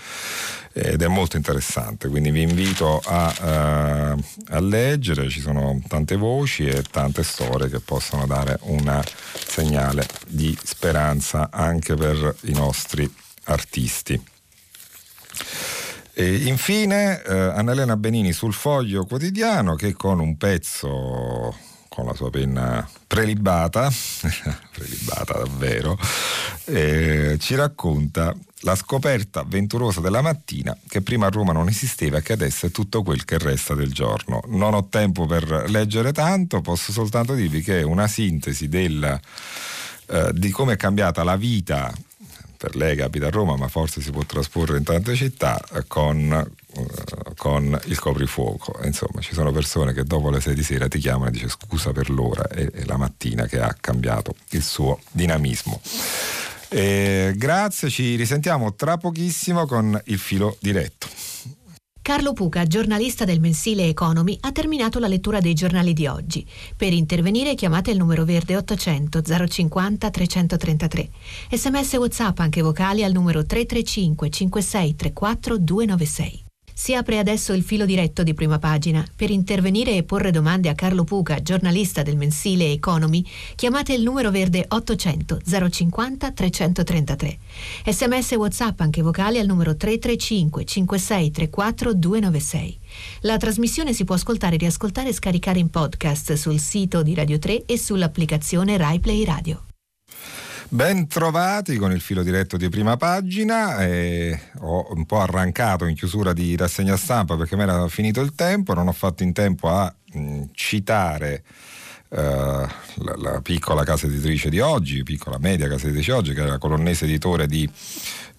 B: Ed è molto interessante, quindi vi invito a, uh, a leggere, ci sono tante voci e tante storie che possono dare un segnale di speranza anche per i nostri artisti. E infine eh, Annalena Benini sul foglio quotidiano che con un pezzo con la sua penna prelibata, prelibata davvero, eh, ci racconta la scoperta avventurosa della mattina che prima a Roma non esisteva e che adesso è tutto quel che resta del giorno. Non ho tempo per leggere tanto, posso soltanto dirvi che è una sintesi della, eh, di come è cambiata la vita per lei che abita a Roma, ma forse si può trasporre in tante città con, uh, con il coprifuoco. Insomma, ci sono persone che dopo le 6 di sera ti chiamano e dice scusa per l'ora, è la mattina che ha cambiato il suo dinamismo. E grazie, ci risentiamo tra pochissimo con il filo diretto.
A: Carlo Puca, giornalista del mensile Economy, ha terminato la lettura dei giornali di oggi. Per intervenire chiamate il numero verde 800 050 333. Sms WhatsApp anche vocali al numero 335 5634 296. Si apre adesso il filo diretto di prima pagina. Per intervenire e porre domande a Carlo Puca, giornalista del mensile Economy, chiamate il numero verde 800 050 333. Sms WhatsApp anche vocali al numero 335 5634 296. La trasmissione si può ascoltare, riascoltare e scaricare in podcast sul sito di Radio 3 e sull'applicazione RaiPlay Radio.
B: Ben trovati con il filo diretto di prima pagina. Eh, ho un po' arrancato in chiusura di rassegna stampa perché mi era finito il tempo, non ho fatto in tempo a mh, citare la, la, piccola casa editrice di oggi, piccola media casa editrice di oggi, che è la colonnese editore di,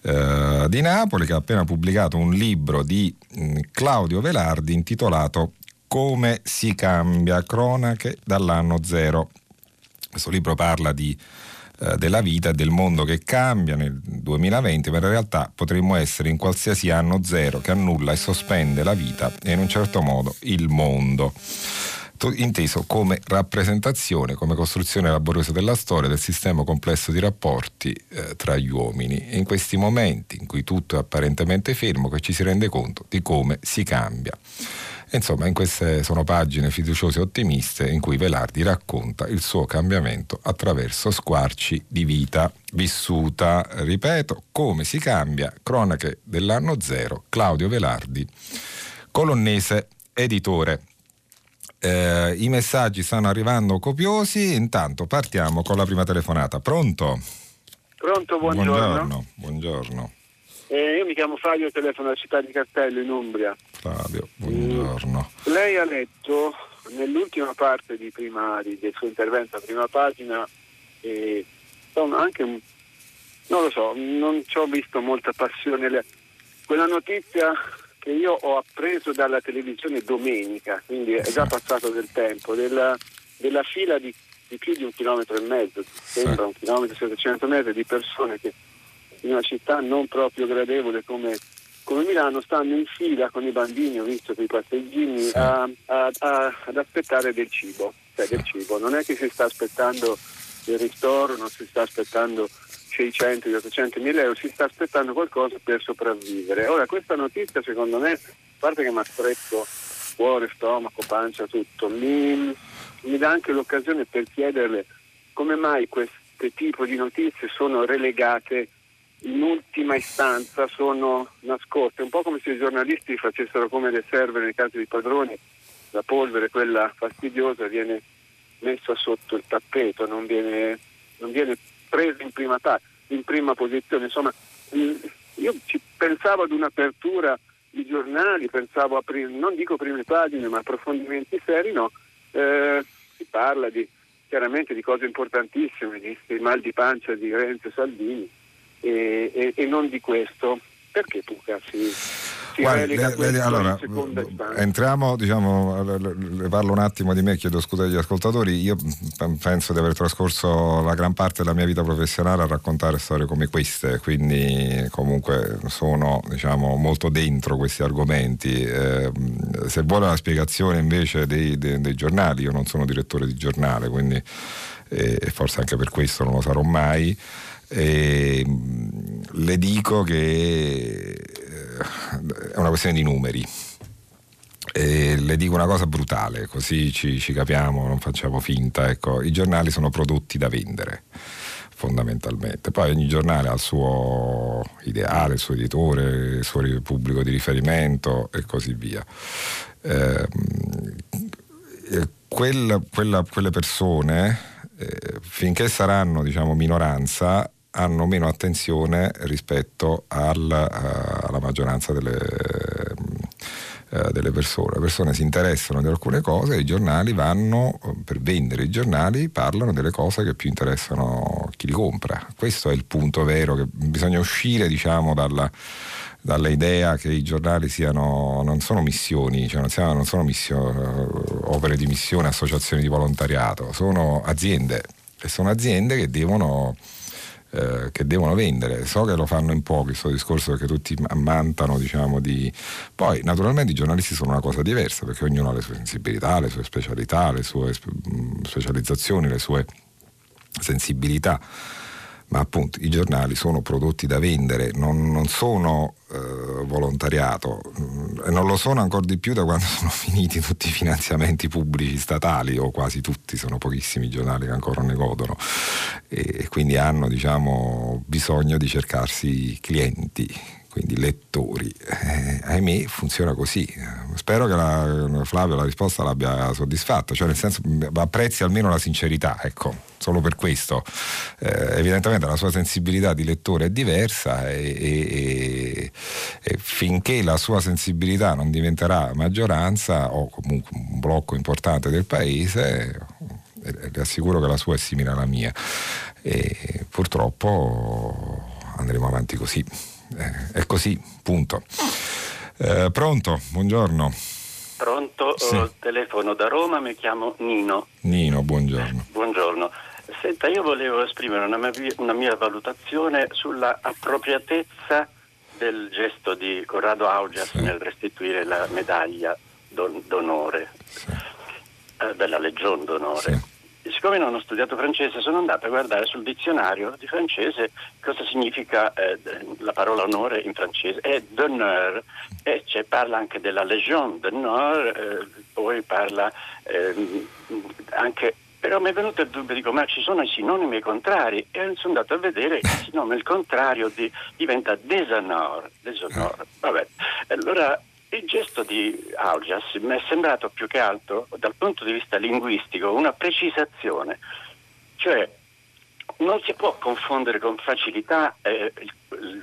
B: uh, di Napoli, che ha appena pubblicato un libro di mh, Claudio Velardi intitolato Come si cambia cronache dall'anno zero. Questo libro parla di eh, della vita e del mondo che cambia nel 2020, ma in realtà potremmo essere in qualsiasi anno zero che annulla e sospende la vita e in un certo modo il mondo inteso come rappresentazione, come costruzione laboriosa della storia del sistema complesso di rapporti eh, tra gli uomini. E in questi momenti in cui tutto è apparentemente fermo che ci si rende conto di come si cambia. Insomma, in queste sono pagine fiduciose e ottimiste in cui Velardi racconta il suo cambiamento attraverso squarci di vita vissuta. Ripeto, come si cambia, cronache dell'anno zero, Claudio Velardi, colonnese editore. Eh, I messaggi stanno arrivando copiosi, intanto partiamo con la prima telefonata. Pronto?
C: Pronto, buongiorno.
B: Buongiorno. buongiorno.
C: Eh, io mi chiamo Fabio, telefono alla città di Castello in Umbria.
B: Fabio, buongiorno.
C: Mm. Lei ha letto nell'ultima parte di prima, di, del suo intervento, a prima pagina, eh, anche un, non lo so, non ci ho visto molta passione. Quella notizia che io ho appreso dalla televisione domenica, quindi è già passato del tempo, della, della fila di, di, più di un chilometro e mezzo, sembra un chilometro e 700 metri di persone che in una città non proprio gradevole come, come Milano stanno in fila con i bambini, ho visto quei passeggini, sì. a, a, a, ad aspettare del cibo, cioè del cibo. Non è che si sta aspettando il ristoro, non si sta aspettando 600, 800 mila euro, si sta aspettando qualcosa per sopravvivere. Ora questa notizia secondo me, a parte che mi ha stretto cuore, stomaco, pancia, tutto, mi, mi dà anche l'occasione per chiederle come mai questo tipo di notizie sono relegate in ultima istanza sono nascoste, un po' come se i giornalisti facessero come le serve nei casi di padroni, la polvere, quella fastidiosa, viene messa sotto il tappeto, non viene, non viene presa in prima, ta- in prima posizione. Insomma, io pensavo ad un'apertura di giornali, pensavo a prim- non dico prime pagine, ma approfondimenti seri, no. Eh, si parla di, chiaramente di cose importantissime, di, mal di pancia di Renzo Salvini e, e, e non di questo. Perché Puca si, si Guardi, le, le, allora,
B: entriamo, diciamo, le parlo un attimo di me, chiedo scusa agli ascoltatori, io penso di aver trascorso la gran parte della mia vita professionale a raccontare storie come queste, quindi comunque sono diciamo, molto dentro questi argomenti. Eh, se vuole la spiegazione invece dei, dei, dei, giornali, io non sono direttore di giornale, quindi eh, forse anche per questo non lo sarò mai. E, le dico che eh, è una questione di numeri. E le dico una cosa brutale, così ci, ci capiamo, non facciamo finta. Ecco, I giornali sono prodotti da vendere fondamentalmente. Poi ogni giornale ha il suo ideale, il suo editore, il suo pubblico di riferimento e così via. Eh, quella, quella, quelle persone, eh, finché saranno diciamo, minoranza, hanno meno attenzione rispetto al, uh, alla maggioranza delle, uh, delle, persone. Le persone si interessano di alcune cose e i giornali vanno, per vendere i giornali, parlano delle cose che più interessano chi li compra. Questo è il punto vero, che bisogna uscire diciamo, dalla, dall'idea che i giornali siano, non sono missioni, cioè non, siano, non sono missioni, opere di missione, associazioni di volontariato, sono aziende e sono aziende che devono eh, che devono vendere. So che lo fanno in pochi, questo discorso perché tutti ammantano, diciamo, di... Poi naturalmente i giornalisti sono una cosa diversa perché ognuno ha le sue sensibilità, le sue specialità, le sue specializzazioni, le sue sensibilità ma appunto i giornali sono prodotti da vendere, non, non sono eh, volontariato non lo sono ancora di più da quando sono finiti tutti i finanziamenti pubblici statali o quasi tutti, sono pochissimi i giornali che ancora ne godono. E quindi hanno diciamo, bisogno di cercarsi clienti quindi lettori. Eh, ahimè funziona così. Spero che la, Flavio la risposta l'abbia soddisfatta, cioè nel senso apprezzi almeno la sincerità, ecco, solo per questo. Eh, evidentemente la sua sensibilità di lettore è diversa e, e, e, finché la sua sensibilità non diventerà maggioranza o comunque un blocco importante del paese, le assicuro che la sua è simile alla mia e purtroppo andremo avanti così. Eh, è così, punto. Eh, pronto, buongiorno.
D: Pronto, sì. telefono da Roma, mi chiamo Nino.
B: Nino, buongiorno.
D: Buongiorno. Senta, io volevo esprimere una mia, una mia valutazione sulla appropriatezza del gesto di Corrado Augias sì. nel restituire la medaglia don, d'onore, sì. eh, della Legion d'onore. Sì siccome non ho studiato francese, sono andato a guardare sul dizionario di francese cosa significa eh, la parola onore in francese. È d'honneur e cioè, parla anche della Légion d'honneur, eh, poi parla eh, anche però mi è venuto il dubbio, dico, ma ci sono i sinonimi contrari e sono andato a vedere il sinonimo il contrario di, diventa deshonor, deshonor. Vabbè. Allora il gesto di Augias mi è sembrato più che altro, dal punto di vista linguistico, una precisazione, cioè non si può confondere con facilità eh,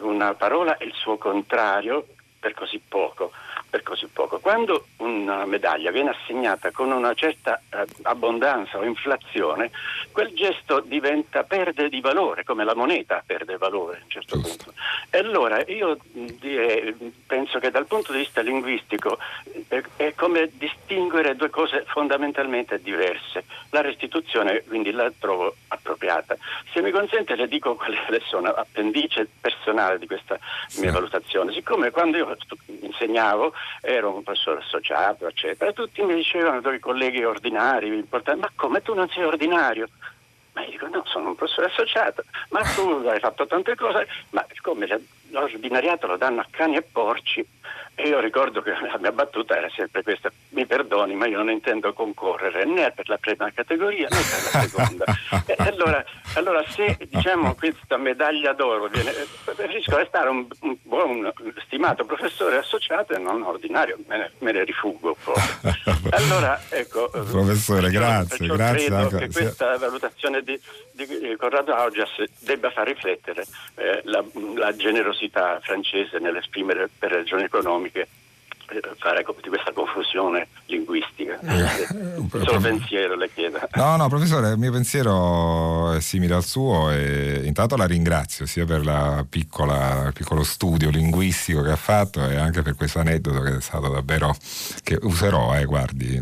D: una parola e il suo contrario per così poco per così poco. Quando una medaglia viene assegnata con una certa eh, abbondanza o inflazione, quel gesto diventa, perde di valore, come la moneta perde valore a un certo Giusto. punto. E allora io direi, penso che dal punto di vista linguistico è, è come distinguere due cose fondamentalmente diverse. La restituzione quindi la trovo appropriata. Se mi consente le dico quali sono appendice personale di questa mia valutazione. Siccome quando io insegnavo ero un professore associato, eccetera. Tutti mi dicevano, i colleghi ordinari, ma come tu non sei ordinario? Ma io dico, no, sono un professore associato, ma tu hai fatto tante cose, ma come l'ordinariato lo danno a cani e porci, e io ricordo che la mia battuta era sempre questa, mi perdoni ma io non intendo concorrere né per la prima categoria né per la seconda. e allora, allora, se diciamo questa medaglia d'oro viene, preferisco restare un, un buon stimato professore associato e non ordinario, me ne, me ne rifugo Allora ecco,
B: professore grazie, grazie
D: credo anche, che questa valutazione di, di Corrado Augias debba far riflettere eh, la, la generosità francese nell'esprimere per ragioni economiche fare di questa confusione linguistica. Eh, il suo pensiero le chiedo.
B: No, no, professore, il mio pensiero è simile al suo e intanto la ringrazio sia per il piccolo studio linguistico che ha fatto e anche per questo aneddoto che è stato davvero, che userò, eh, guardi,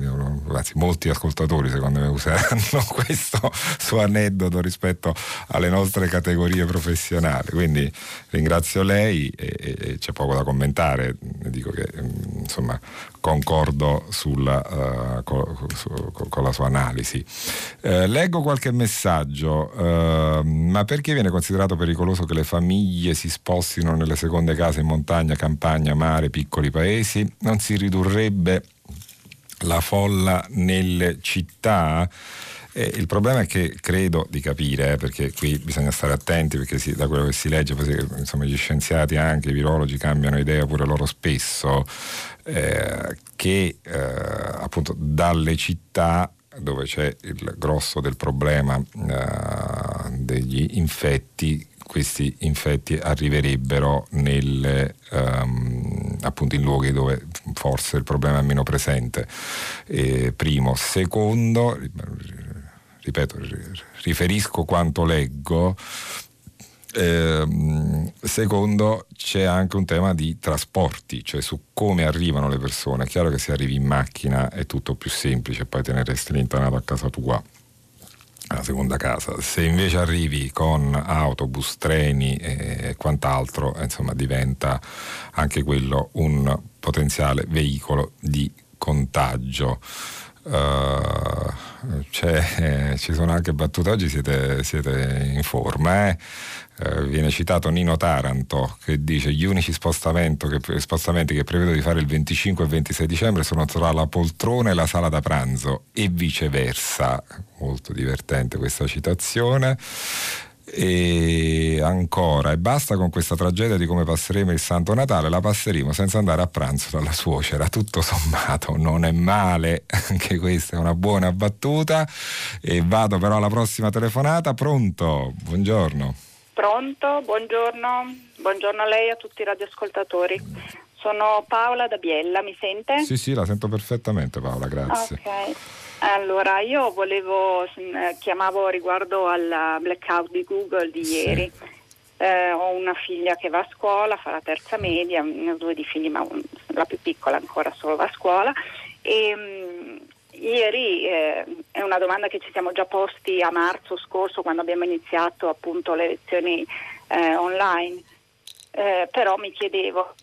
B: anzi molti ascoltatori secondo me useranno questo suo aneddoto rispetto alle nostre categorie professionali. Quindi ringrazio lei e, e c'è poco da commentare, dico che mm, insomma, concordo sulla, uh, co, su, con la sua analisi. Uh, leggo qualche messaggio, uh, ma perché viene considerato pericoloso che le famiglie si spostino nelle seconde case in montagna, campagna, mare, piccoli paesi? Non si ridurrebbe la folla nelle città? Eh, il problema è che credo di capire, eh, perché qui bisogna stare attenti, perché si, da quello che si legge, poi, insomma, gli scienziati anche, i virologi cambiano idea pure loro spesso, eh, che eh, appunto dalle città dove c'è il grosso del problema eh, degli infetti, questi infetti arriverebbero nelle, um, appunto in luoghi dove forse il problema è meno presente. Eh, primo. Secondo, ripeto, riferisco quanto leggo. Eh, secondo, c'è anche un tema di trasporti, cioè su come arrivano le persone. È chiaro che se arrivi in macchina è tutto più semplice, poi te ne resti rintanato a casa tua alla seconda casa. Se invece arrivi con autobus, treni e quant'altro, insomma, diventa anche quello un potenziale veicolo di contagio. Uh, eh, ci sono anche battute oggi, siete, siete in forma. Eh? Uh, viene citato Nino Taranto che dice gli unici che, spostamenti che prevedo di fare il 25 e 26 dicembre sono tra la poltrona e la sala da pranzo e viceversa. Molto divertente questa citazione. E ancora, e basta con questa tragedia di come passeremo il Santo Natale, la passeremo senza andare a pranzo dalla suocera, tutto sommato non è male, anche questa è una buona battuta e vado però alla prossima telefonata, pronto? Buongiorno.
E: Pronto, buongiorno, buongiorno a lei e a tutti i radioascoltatori. Sono Paola da Biella, mi sente?
B: Sì, sì, la sento perfettamente Paola, grazie.
E: Ok. Allora, io volevo, mm, chiamavo riguardo al blackout di Google di sì. ieri. Eh, ho una figlia che va a scuola, fa la terza media, ne ho due di figli, ma la più piccola ancora solo va a scuola. E, mh, ieri eh, è una domanda che ci siamo già posti a marzo scorso quando abbiamo iniziato appunto le lezioni eh, online, eh, però mi chiedevo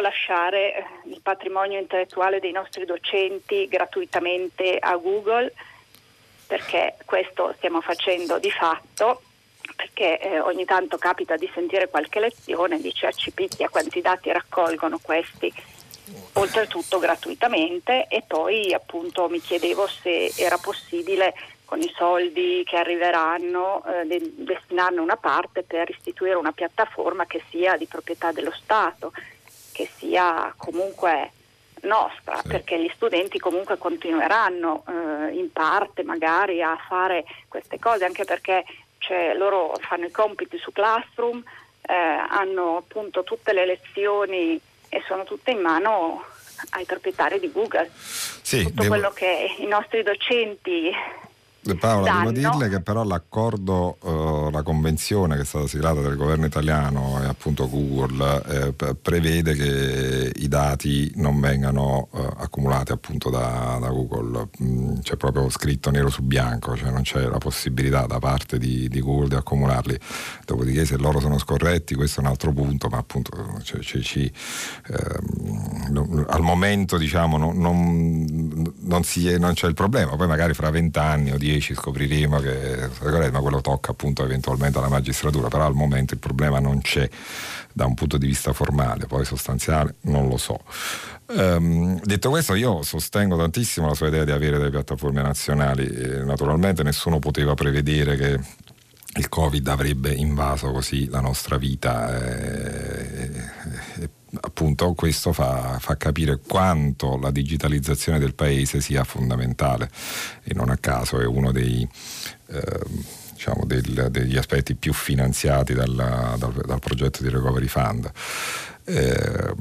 E: lasciare eh, il patrimonio intellettuale dei nostri docenti gratuitamente a Google perché questo stiamo facendo di fatto perché eh, ogni tanto capita di sentire qualche lezione dice a Cipicchia quanti dati raccolgono questi oltretutto gratuitamente e poi appunto mi chiedevo se era possibile con i soldi che arriveranno eh, de- destinarne una parte per istituire una piattaforma che sia di proprietà dello Stato, che sia comunque nostra, sì. perché gli studenti comunque continueranno eh, in parte magari a fare queste cose, anche perché cioè, loro fanno i compiti su Classroom, eh, hanno appunto tutte le lezioni e sono tutte in mano ai proprietari di Google.
B: Sì,
E: Tutto devo... quello che i nostri docenti
B: Paola, danno. devo dirle che però l'accordo, uh, la convenzione che è stata siglata dal governo italiano e appunto Google eh, prevede che i dati non vengano uh, accumulati appunto da, da Google, mm, c'è proprio scritto nero su bianco, cioè non c'è la possibilità da parte di, di, Google di accumularli, dopodiché se loro sono scorretti questo è un altro punto, ma appunto cioè, cioè, ci, eh, al momento diciamo non, non, non, si, non c'è il problema, poi magari fra vent'anni o dieci 10 scopriremo che ma quello tocca appunto eventualmente alla magistratura, però al momento il problema non c'è da un punto di vista formale, poi sostanziale non lo so. Um, detto questo, io sostengo tantissimo la sua idea di avere delle piattaforme nazionali. Naturalmente nessuno poteva prevedere che il Covid avrebbe invaso così la nostra vita. E, e, appunto questo fa, fa, capire quanto la digitalizzazione del paese sia fondamentale e non a caso è uno dei, eh, diciamo del, degli aspetti più finanziati dalla, dal, dal, progetto di Recovery Fund. Eh,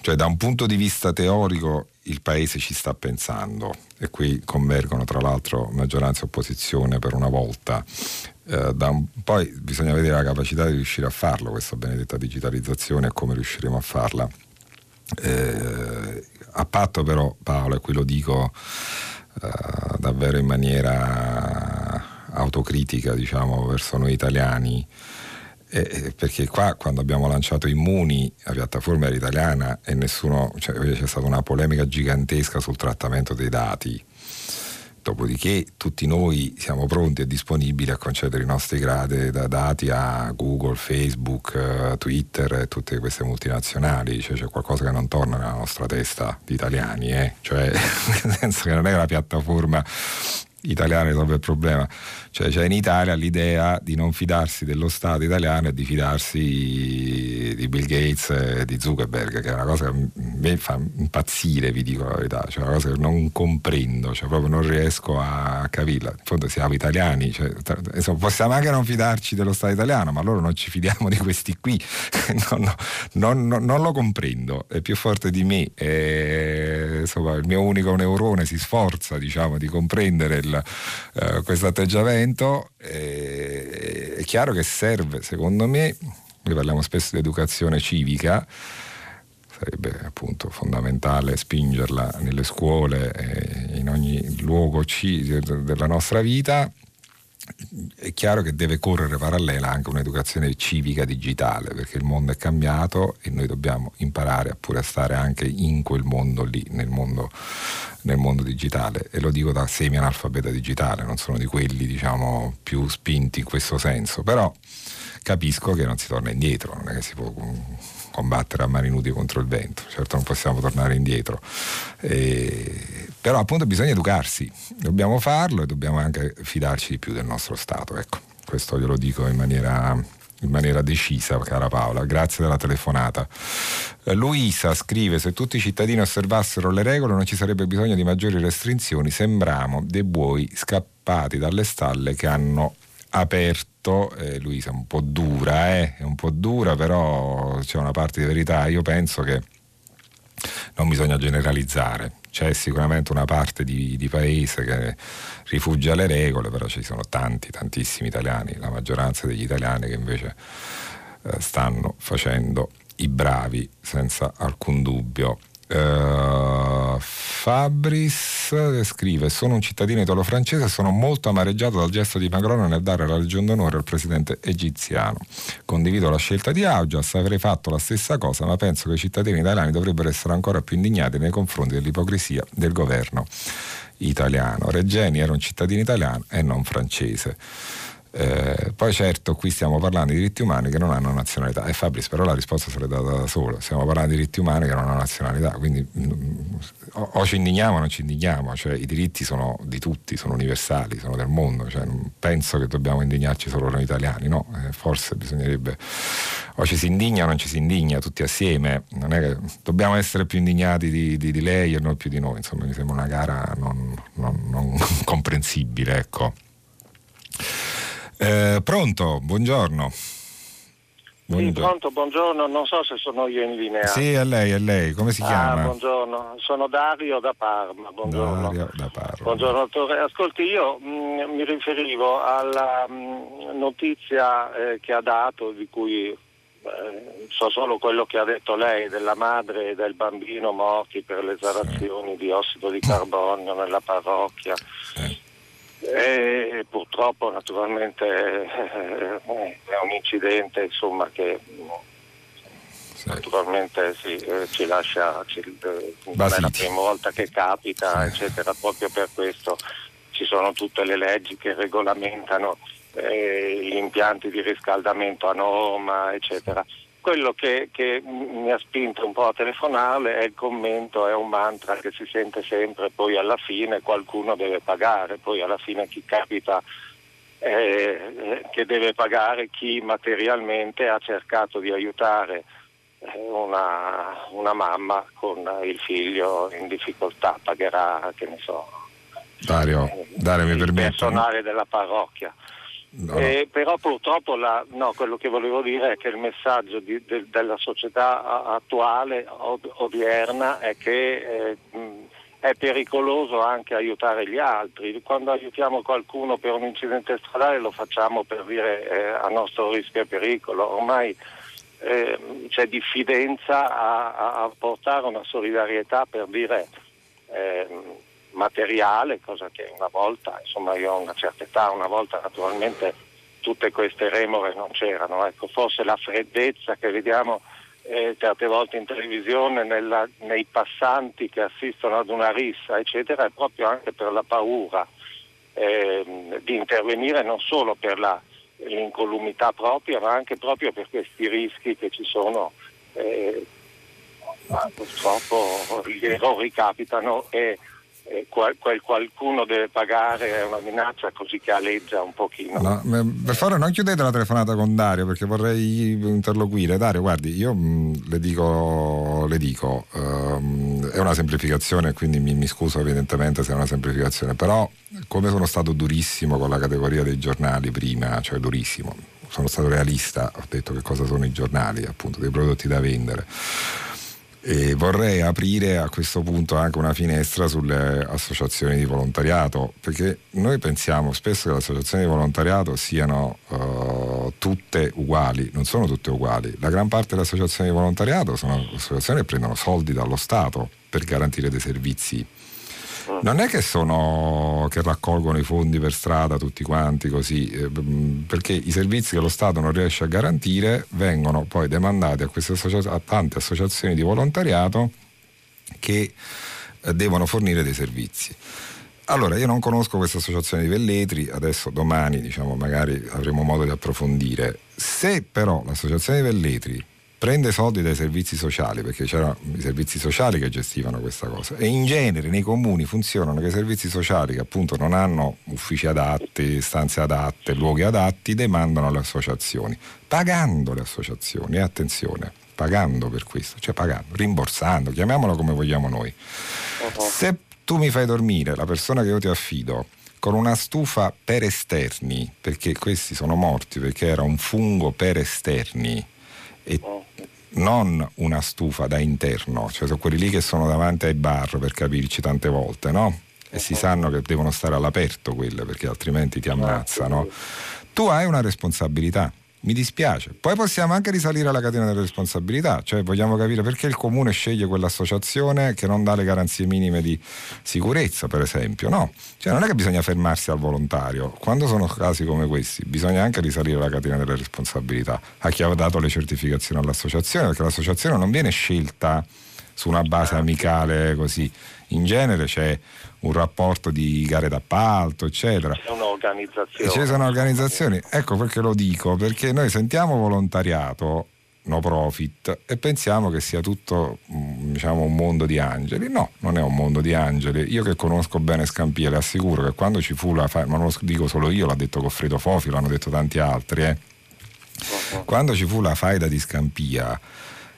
B: cioè da un punto di vista teorico il paese ci sta pensando e qui convergono tra l'altro maggioranza e opposizione per una volta eh, un, poi bisogna vedere la capacità di riuscire a farlo, questa benedetta digitalizzazione e come riusciremo a farla. Eh, a patto però, Paolo, e qui lo dico eh, davvero in maniera autocritica, diciamo, verso noi italiani, eh, perché qua quando abbiamo lanciato Immuni la piattaforma era italiana e nessuno, cioè, c'è stata una polemica gigantesca sul trattamento dei dati Dopodiché tutti noi siamo pronti e disponibili a concedere i nostri gradi da dati a Google, Facebook, eh, Twitter e tutte queste multinazionali, cioè c'è qualcosa che non torna nella nostra testa di italiani, eh? cioè nel senso che non è la piattaforma italiana risolve il problema. Cioè c'è in Italia l'idea di non fidarsi dello Stato italiano e di fidarsi di Bill Gates e di Zuckerberg, che è una cosa che mi fa impazzire, vi dico la verità, cioè una cosa che non comprendo, cioè proprio non riesco a capirla. In fondo siamo italiani, cioè, insomma, possiamo anche non fidarci dello Stato italiano, ma allora non ci fidiamo di questi qui. non, non, non, non, lo comprendo, è più forte di me. E, insomma, il mio unico neurone si sforza diciamo, di comprendere il, uh, questo atteggiamento eh, è chiaro che serve, secondo me, noi parliamo spesso di educazione civica, sarebbe appunto fondamentale spingerla nelle scuole, eh, in ogni luogo c- della nostra vita. È chiaro che deve correre parallela anche un'educazione civica digitale, perché il mondo è cambiato e noi dobbiamo imparare pure a stare anche in quel mondo lì, nel mondo nel mondo digitale e lo dico da semi-analfabeta digitale, non sono di quelli diciamo più spinti in questo senso, però capisco che non si torna indietro, non è che si può combattere a mani nudi contro il vento, certo non possiamo tornare indietro, e, però appunto bisogna educarsi, dobbiamo farlo e dobbiamo anche fidarci di più del nostro Stato, ecco, questo glielo dico in maniera in maniera decisa, cara Paola. Grazie della telefonata. Eh, Luisa scrive: Se tutti i cittadini osservassero le regole non ci sarebbe bisogno di maggiori restrizioni. Sembriamo dei buoi scappati dalle stalle che hanno aperto. Eh, Luisa un po' dura, eh? è un po' dura, però c'è una parte di verità. Io penso che non bisogna generalizzare c'è sicuramente una parte di, di, paese che rifugia le regole, però ci sono tanti, tantissimi italiani, la maggioranza degli italiani che invece eh, stanno facendo i bravi senza alcun dubbio. Uh, Fabris scrive: Sono un cittadino italo-francese e sono molto amareggiato dal gesto di Macron nel dare la legion d'onore al presidente egiziano. Condivido la scelta di Augias, avrei fatto la stessa cosa, ma penso che i cittadini italiani dovrebbero essere ancora più indignati nei confronti dell'ipocrisia del governo italiano. Reggeni era un cittadino italiano e non francese. Eh, poi certo qui stiamo parlando di diritti umani che non hanno nazionalità. E Fabris però la risposta sarebbe data da solo. Stiamo parlando di diritti umani che non hanno nazionalità quindi mm, o, o, ci indigniamo o non ci indigniamo cioè, i diritti sono di tutti sono universali sono del mondo cioè, non penso che dobbiamo indignarci solo noi italiani no? Eh, forse bisognerebbe o ci si indigna o non ci si indigna tutti assieme. Non è che dobbiamo essere più indignati di, di, di lei e non più di noi. Insomma mi sembra una gara non, non, non comprensibile ecco eh, pronto, buongiorno.
F: Sì, pronto, buongiorno, non so se sono io in linea.
B: Sì, è lei, è lei, come si
F: ah,
B: chiama?
F: Buongiorno, sono Dario da Parma. Buongiorno.
B: Dario da Parma.
F: Buongiorno, dottore. Ascolti, io mh, mm, mi riferivo alla mh, mm, notizia eh, che ha dato, di cui eh, so solo quello che ha detto lei, della madre e del bambino morti per le esalazioni sì. di ossido di carbonio nella parrocchia. Sì. E purtroppo naturalmente eh, è un incidente insomma, che naturalmente sì, eh, ci lascia, ci, eh, è la prima volta che capita, eccetera, proprio per questo ci sono tutte le leggi che regolamentano eh, gli impianti di riscaldamento a norma, eccetera. Quello che, che, mi ha spinto un po' a telefonare è il commento, è un mantra che si sente sempre, poi alla fine qualcuno deve pagare, poi alla fine chi capita eh, che deve pagare chi materialmente ha cercato di aiutare eh, una, una, mamma con il figlio in difficoltà, pagherà, che ne so,
B: Dario, Dario mi permette.
F: Il personale della parrocchia. No. Eh, però purtroppo la, no, quello che volevo dire è che il messaggio di, de, della società attuale, od, odierna, è che eh, è pericoloso anche aiutare gli altri. Quando aiutiamo qualcuno per un incidente stradale lo facciamo per dire eh, a nostro rischio e pericolo. Ormai eh, c'è diffidenza a, a, portare una solidarietà per dire ehm, materiale, cosa che una volta, insomma io ho una certa età, una volta naturalmente tutte queste remore non c'erano, ecco, forse la freddezza che vediamo eh, certe volte in televisione nella, nei passanti che assistono ad una rissa, eccetera, è proprio anche per la paura eh, di intervenire non solo per la, l'incolumità propria, ma anche proprio per questi rischi che ci sono. Eh, ma purtroppo gli errori capitano e eh, qualcuno deve pagare è una minaccia così che aleggia un pochino. No,
B: per favore non chiudete la telefonata con Dario perché vorrei interloquire. Dario, guardi, io mh, le dico, le dico um, è una semplificazione, quindi mi, mi, scuso evidentemente se è una semplificazione, però come sono stato durissimo con la categoria dei giornali prima, cioè durissimo, sono stato realista, ho detto che cosa sono i giornali, appunto, dei prodotti da vendere e vorrei aprire a questo punto anche una finestra sulle associazioni di volontariato, perché noi pensiamo spesso che le associazioni di volontariato siano uh, tutte uguali, non sono tutte uguali. La gran parte delle associazioni di volontariato sono associazioni che prendono soldi dallo Stato per garantire dei servizi non è che sono che raccolgono i fondi per strada tutti quanti così, eh, perché i servizi che lo Stato non riesce a garantire vengono poi demandati a, associa- a tante associazioni di volontariato che eh, devono fornire dei servizi. Allora, io non conosco questa associazione di Velletri, adesso domani diciamo, magari avremo modo di approfondire. Se però l'associazione di Velletri prende soldi dai servizi sociali, perché c'erano i servizi sociali che gestivano questa cosa e in genere nei comuni funzionano che i servizi sociali che appunto non hanno uffici adatti, stanze adatte, luoghi adatti, demandano le associazioni, pagando le associazioni, e attenzione, pagando per questo, cioè pagando, rimborsando, chiamiamolo come vogliamo noi. Uh-huh. Se tu mi fai dormire la persona che io ti affido con una stufa per esterni, perché questi sono morti perché era un fungo per esterni, e non una stufa da interno, cioè sono quelli lì che sono davanti ai bar per capirci tante volte, no? E si sanno che devono stare all'aperto quelle perché altrimenti ti ammazzano. Tu hai una responsabilità mi dispiace. Poi possiamo anche risalire alla catena delle responsabilità, cioè vogliamo capire perché il comune sceglie quell'associazione che non dà le garanzie minime di sicurezza, per esempio. No, cioè non è che bisogna fermarsi al volontario. Quando sono casi come questi, bisogna anche risalire alla catena delle responsabilità a chi ha dato le certificazioni all'associazione, perché l'associazione non viene scelta su una base amicale così. In genere c'è un rapporto di gare d'appalto, eccetera.
F: C'è un'organizzazione.
B: ci sono organizzazioni. Ecco perché lo dico, perché noi sentiamo volontariato no profit e pensiamo che sia tutto mm, diciamo, un mondo di angeli. No, non è un mondo di angeli. Io che conosco bene Scampia le assicuro che quando ci fu la ma non lo dico solo io, l'ha detto Goffredo Fofi, l'hanno detto tanti altri, eh. quando ci fu la faida di Scampia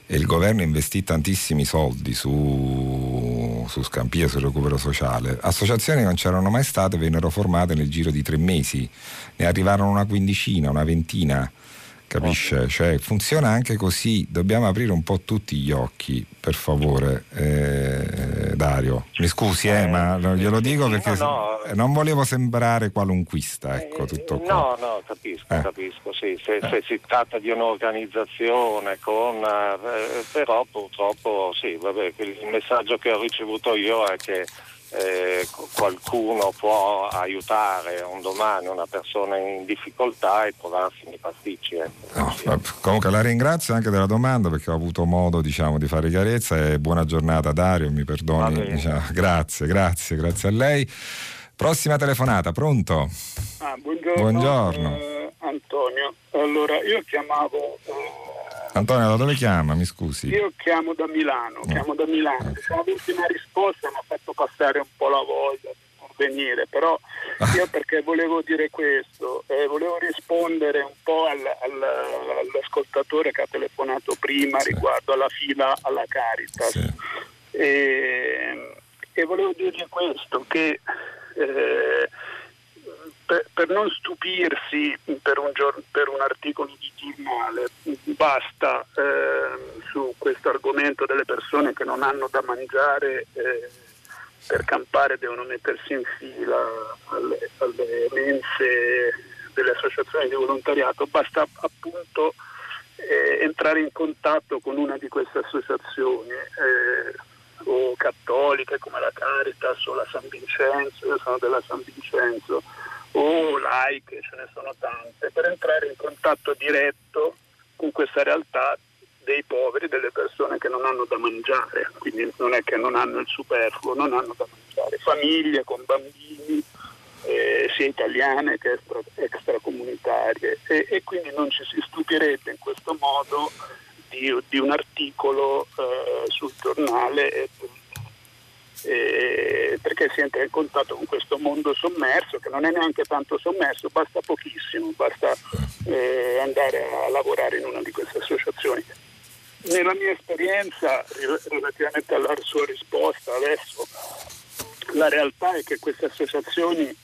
B: il governo investì tantissimi soldi su, su Scampia, sul recupero sociale. Associazioni che non c'erano mai state vennero formate nel giro di tre mesi, ne arrivarono una quindicina, una ventina capisce? Cioè, funziona anche così, dobbiamo aprire un po' tutti gli occhi, per favore, eh, Dario. Mi scusi, eh, ma glielo dico perché no, no. non volevo sembrare qualunquista, ecco, eh, tutto qua.
F: No, no, capisco, eh. capisco, sì. Se, se, si tratta di un'organizzazione con... Eh, però purtroppo sì, vabbè, il messaggio che ho ricevuto io è che eh, qualcuno può aiutare un domani una persona in difficoltà e trovarsi nei pasticci. Ecco.
B: No, comunque la ringrazio anche della domanda perché ho avuto modo diciamo, di fare chiarezza e buona giornata Dario, mi perdoni. Diciamo, grazie, grazie, grazie a lei. Prossima telefonata, pronto?
G: Ah, buongiorno.
B: buongiorno.
G: Eh, Antonio, allora io chiamavo... Eh,
B: Antonio, da dove chiama? Mi scusi.
G: Io chiamo da Milano, oh. chiamo da Milano. Okay. Sono l'ultima risposta, mi ha fatto passare un po' la voglia di venire, però io perché volevo dire questo, eh, volevo rispondere un po' al, al, all'ascoltatore che ha telefonato prima sì. riguardo alla fila alla Caritas. Sì. E, e, volevo dirgli questo, che eh, per, non stupirsi per un, giorno, per un, articolo di giornale, basta eh, su questo argomento delle persone che non hanno da mangiare eh, per campare devono mettersi in fila alle, alle mense delle associazioni di volontariato, basta appunto eh, entrare in contatto con una di queste associazioni eh, o cattoliche come la Caritas o la San Vincenzo, io sono della San Vincenzo, o like, ce ne sono tante, per entrare in contatto diretto con questa realtà dei poveri, delle persone che non hanno da mangiare, quindi non è che non hanno il superfluo, non hanno da mangiare, famiglie con bambini, eh, sia italiane che extra, extracomunitarie. E, e, quindi non ci si stupirebbe in questo modo di, di un articolo eh, sul giornale eh, perché si entra in contatto con questo mondo sommerso che non è neanche tanto sommerso, basta pochissimo, basta eh, andare a lavorare in una di queste associazioni. Nella mia esperienza, relativamente alla sua risposta adesso, la realtà è che queste associazioni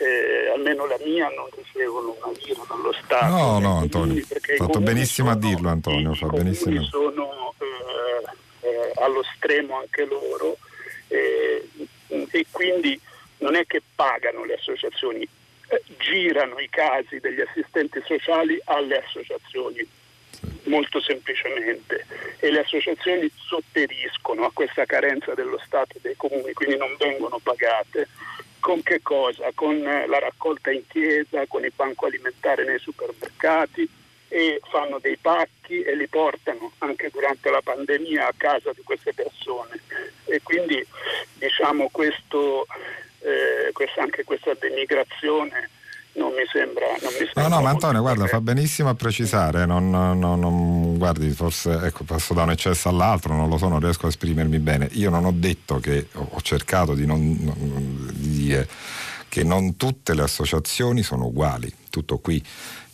G: eh, almeno la mia, non ricevono una lira dallo Stato.
B: No, no, Antonio. Fatto benissimo a dirlo, Antonio. Fa benissimo.
G: sono eh, eh, allo stremo anche loro eh, e quindi non è che pagano le associazioni, eh, girano i casi degli assistenti sociali alle associazioni molto semplicemente e le associazioni sopperiscono a questa carenza dello Stato e dei comuni, quindi non vengono pagate. Con che cosa? Con la raccolta in chiesa, con il banco alimentare nei supermercati, e fanno dei pacchi e li portano anche durante la pandemia a casa di queste persone e quindi diciamo questo, eh, questa, anche questa denigrazione non mi sembra. Non mi sembra
B: no, no, ma Antonio, guarda, fa benissimo a precisare. Non, non, non, guardi, forse ecco, passo da un eccesso all'altro, non lo so, non riesco a esprimermi bene. Io non ho detto che ho cercato di, non, di dire che non tutte le associazioni sono uguali, tutto qui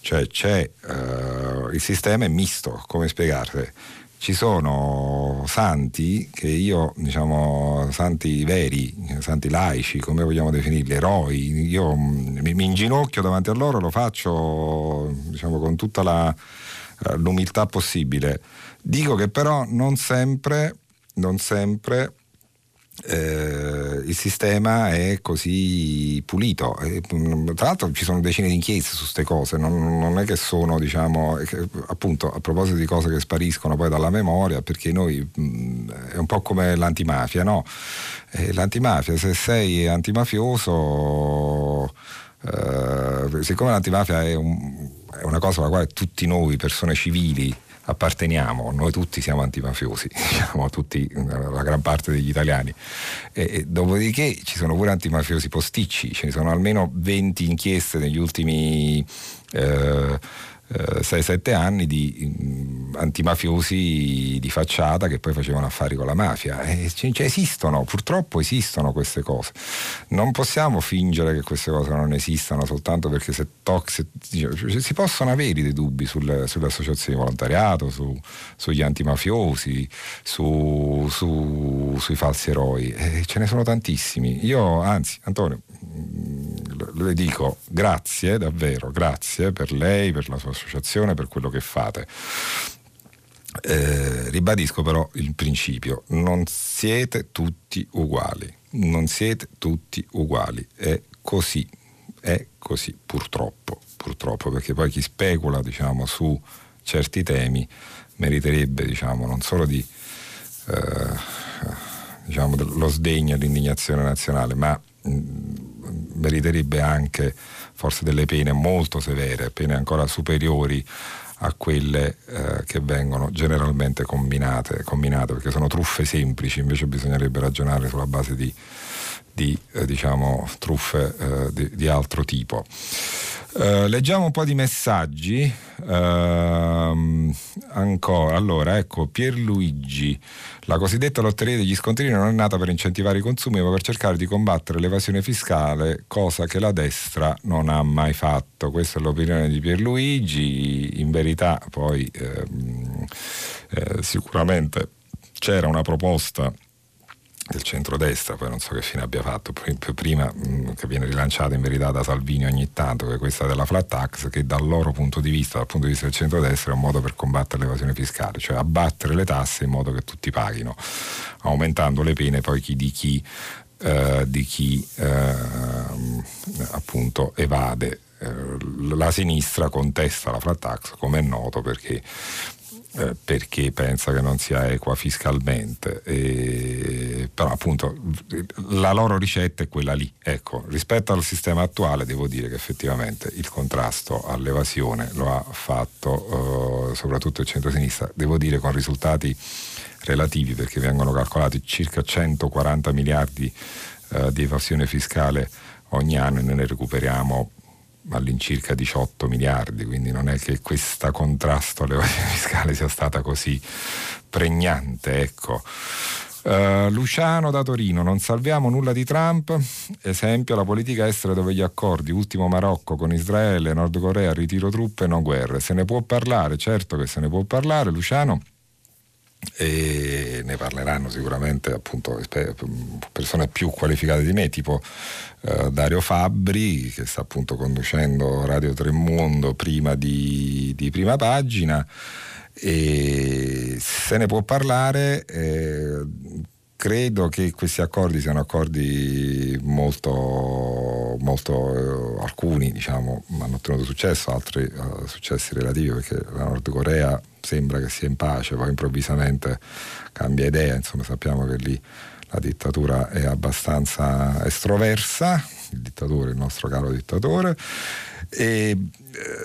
B: cioè c'è uh, il sistema è misto, come spiegarsi? Ci sono santi che io, diciamo, santi veri, santi laici, come vogliamo definirli, eroi, io mm, mi, mi inginocchio davanti a loro, lo faccio diciamo, con tutta la, eh, l'umiltà possibile Dico che però non sempre, non sempre eh, il sistema è così pulito. E, mm, tra l'altro ci sono decine di inchieste su queste cose, non, non, è che sono, diciamo, che, appunto a proposito di cose che spariscono poi dalla memoria, perché noi mh, mm, è un po' come l'antimafia, no? Eh, l'antimafia, se sei antimafioso, eh, siccome l'antimafia è, un, è una cosa alla quale tutti noi, persone civili, apparteniamo, noi tutti siamo antimafiosi, diciamo tutti, la gran parte degli italiani. E, dopodiché ci sono pure antimafiosi posticci, ce ne sono almeno 20 inchieste negli ultimi eh, 6-7 anni di mm, antimafiosi di facciata che poi facevano affari con la mafia. Cioè, esistono, purtroppo esistono queste cose. Non possiamo fingere che queste cose non esistano soltanto perché se toc, se, cioè, si possono avere dei dubbi sulle, sulle associazioni di volontariato, su, sugli antimafiosi, su, su, sui falsi eroi. E ce ne sono tantissimi. Io, anzi, Antonio, le dico grazie, davvero grazie per lei, per la sua associazione, per quello che fate. Eh, ribadisco però il principio, non siete tutti uguali, non siete tutti uguali, è così, è così purtroppo, purtroppo perché poi chi specula diciamo, su certi temi meriterebbe diciamo, non solo di, eh, diciamo, lo sdegno e l'indignazione nazionale, ma mh, meriterebbe anche forse delle pene molto severe, pene ancora superiori a quelle eh, che vengono generalmente combinate, combinate, perché sono truffe semplici, invece bisognerebbe ragionare sulla base di, di eh, diciamo, truffe eh, di, di, altro tipo. Uh, leggiamo un po' di messaggi. Uh, ancora, allora, ecco, Pierluigi. La cosiddetta lotteria degli scontrini non è nata per incentivare i consumi, ma per cercare di combattere l'evasione fiscale, cosa che la destra non ha mai fatto. Questa è l'opinione di Pierluigi. In verità, poi ehm, eh, sicuramente c'era una proposta del centrodestra, poi non so che fine abbia fatto, prima mh, che viene rilanciata in verità da Salvini ogni tanto, che è questa della flat tax, che dal loro punto di vista, dal punto di vista del centrodestra, è un modo per combattere l'evasione fiscale, cioè abbattere le tasse in modo che tutti paghino, aumentando le pene poi di chi, eh, di chi eh, appunto evade. Eh, la sinistra contesta la flat tax, come è noto, perché eh, perché pensa che non sia equa fiscalmente. E, però appunto la loro ricetta è quella lì. Ecco, rispetto al sistema attuale devo dire che effettivamente il contrasto all'evasione lo ha fatto eh, soprattutto il centro-sinistra, devo dire con risultati relativi perché vengono calcolati circa 140 miliardi eh, di evasione fiscale ogni anno e noi ne recuperiamo all'incirca 18 miliardi, quindi non è che questo contrasto all'evasione fiscale sia stata così pregnante. Ecco. Uh, Luciano da Torino, non salviamo nulla di Trump, esempio la politica estera dove gli accordi, ultimo Marocco con Israele, Nord Corea, ritiro truppe, no guerre, se ne può parlare, certo che se ne può parlare Luciano e ne parleranno sicuramente appunto persone più qualificate di me tipo eh, Dario Fabbri che sta appunto conducendo Radio Tremondo prima di, di prima pagina. E se ne può parlare eh, credo che questi accordi siano accordi molto, molto eh, alcuni diciamo hanno ottenuto successo altri uh, successi relativi perché la Nord Corea sembra che sia in pace, poi improvvisamente cambia idea, insomma sappiamo che lì la dittatura è abbastanza estroversa, il dittatore, il nostro caro dittatore, e eh,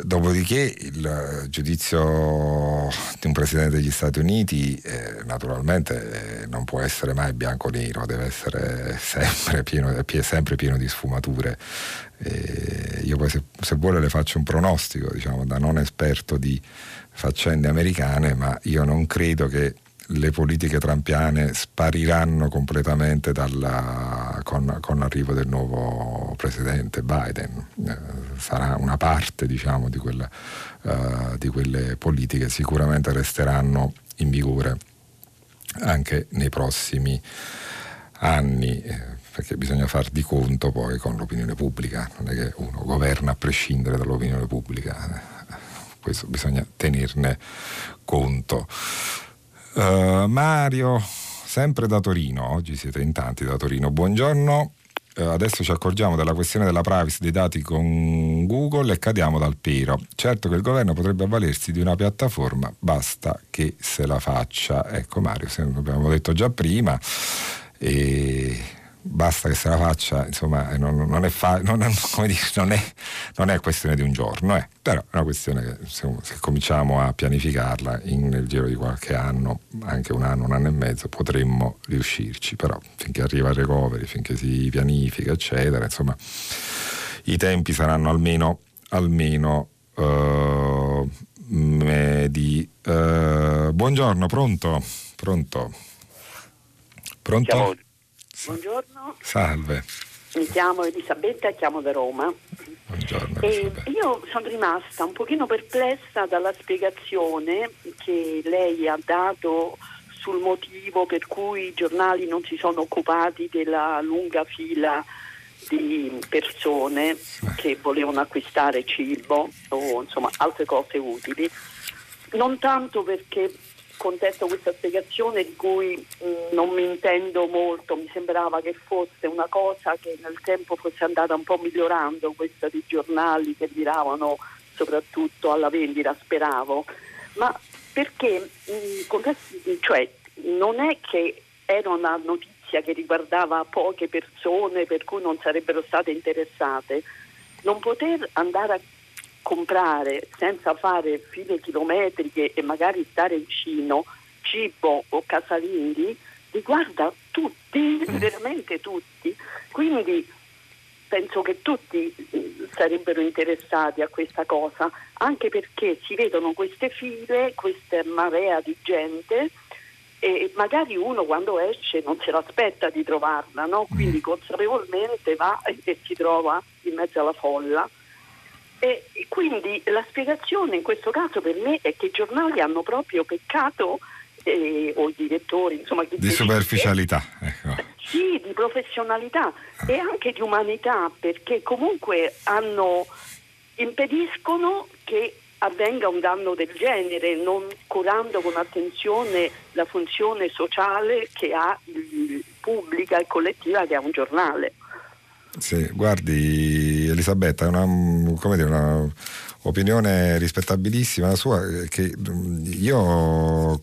B: dopodiché il giudizio di un presidente degli Stati Uniti eh, naturalmente eh, non può essere mai bianco-nero, deve essere sempre pieno, sempre pieno di sfumature. io poi se, se vuole le faccio un pronostico, diciamo, da non esperto di faccende americane, ma io non credo che le politiche trampiane spariranno completamente dalla, con, con, l'arrivo del nuovo presidente Biden. Eh, sarà una parte diciamo, di, quella, uh, di quelle politiche, sicuramente resteranno in vigore anche nei prossimi anni. Eh, perché bisogna far di conto poi con l'opinione pubblica, non è che uno governa a prescindere dall'opinione pubblica, questo bisogna tenerne conto. Uh, Mario, sempre da Torino, oggi siete in tanti da Torino, buongiorno. Uh, adesso ci accorgiamo della questione della privacy dei dati con Google e cadiamo dal pero. Certo che il governo potrebbe avvalersi di una piattaforma, basta che se la faccia. Ecco Mario, abbiamo detto già prima. E basta che se la faccia, insomma, non, non, è, fa, non, dire, non, è, è, questione di un giorno, eh. però è una questione che se, se cominciamo a pianificarla in, nel giro di qualche anno, anche un anno, un anno e mezzo, potremmo riuscirci, però finché arriva il recovery, finché si pianifica, eccetera, insomma, i tempi saranno almeno, almeno uh, medi. Uh, buongiorno, pronto? Pronto? Pronto?
H: Buongiorno.
B: Salve.
H: Mi chiamo Elisabetta e chiamo da Roma.
B: Buongiorno.
H: E io sono rimasta un pochino perplessa dalla spiegazione che lei ha dato sul motivo per cui i giornali non si sono occupati della lunga fila di persone che volevano acquistare cibo o insomma altre cose utili, non tanto perché contesto questa spiegazione di cui mh, mm, non mi intendo molto, mi sembrava che fosse una cosa che nel tempo fosse andata un po' migliorando, questa di giornali che miravano soprattutto alla vendita, speravo, ma perché mh, mm, contesto, cioè, non è che era una notizia che riguardava poche persone per cui non sarebbero state interessate, non poter andare a comprare senza fare file chilometriche e magari stare vicino cibo o casalinghi riguarda tutti, mm. veramente tutti. Quindi penso che tutti mm, sarebbero interessati a questa cosa, anche perché si vedono queste file, questa marea di gente e magari uno quando esce non se l'aspetta di trovarla, no? quindi mm. consapevolmente va e si trova in mezzo alla folla. E quindi la spiegazione in questo caso per me è che i giornali hanno proprio peccato, eh, o i direttori, insomma...
B: Di superficialità. Ecco.
H: Sì, di professionalità e anche di umanità, perché comunque hanno, impediscono che avvenga un danno del genere, non curando con attenzione la funzione sociale che ha il, pubblica e collettiva che ha un giornale.
B: Sì, guardi Elisabetta, è una, dire, una opinione rispettabilissima la sua eh, che mm, io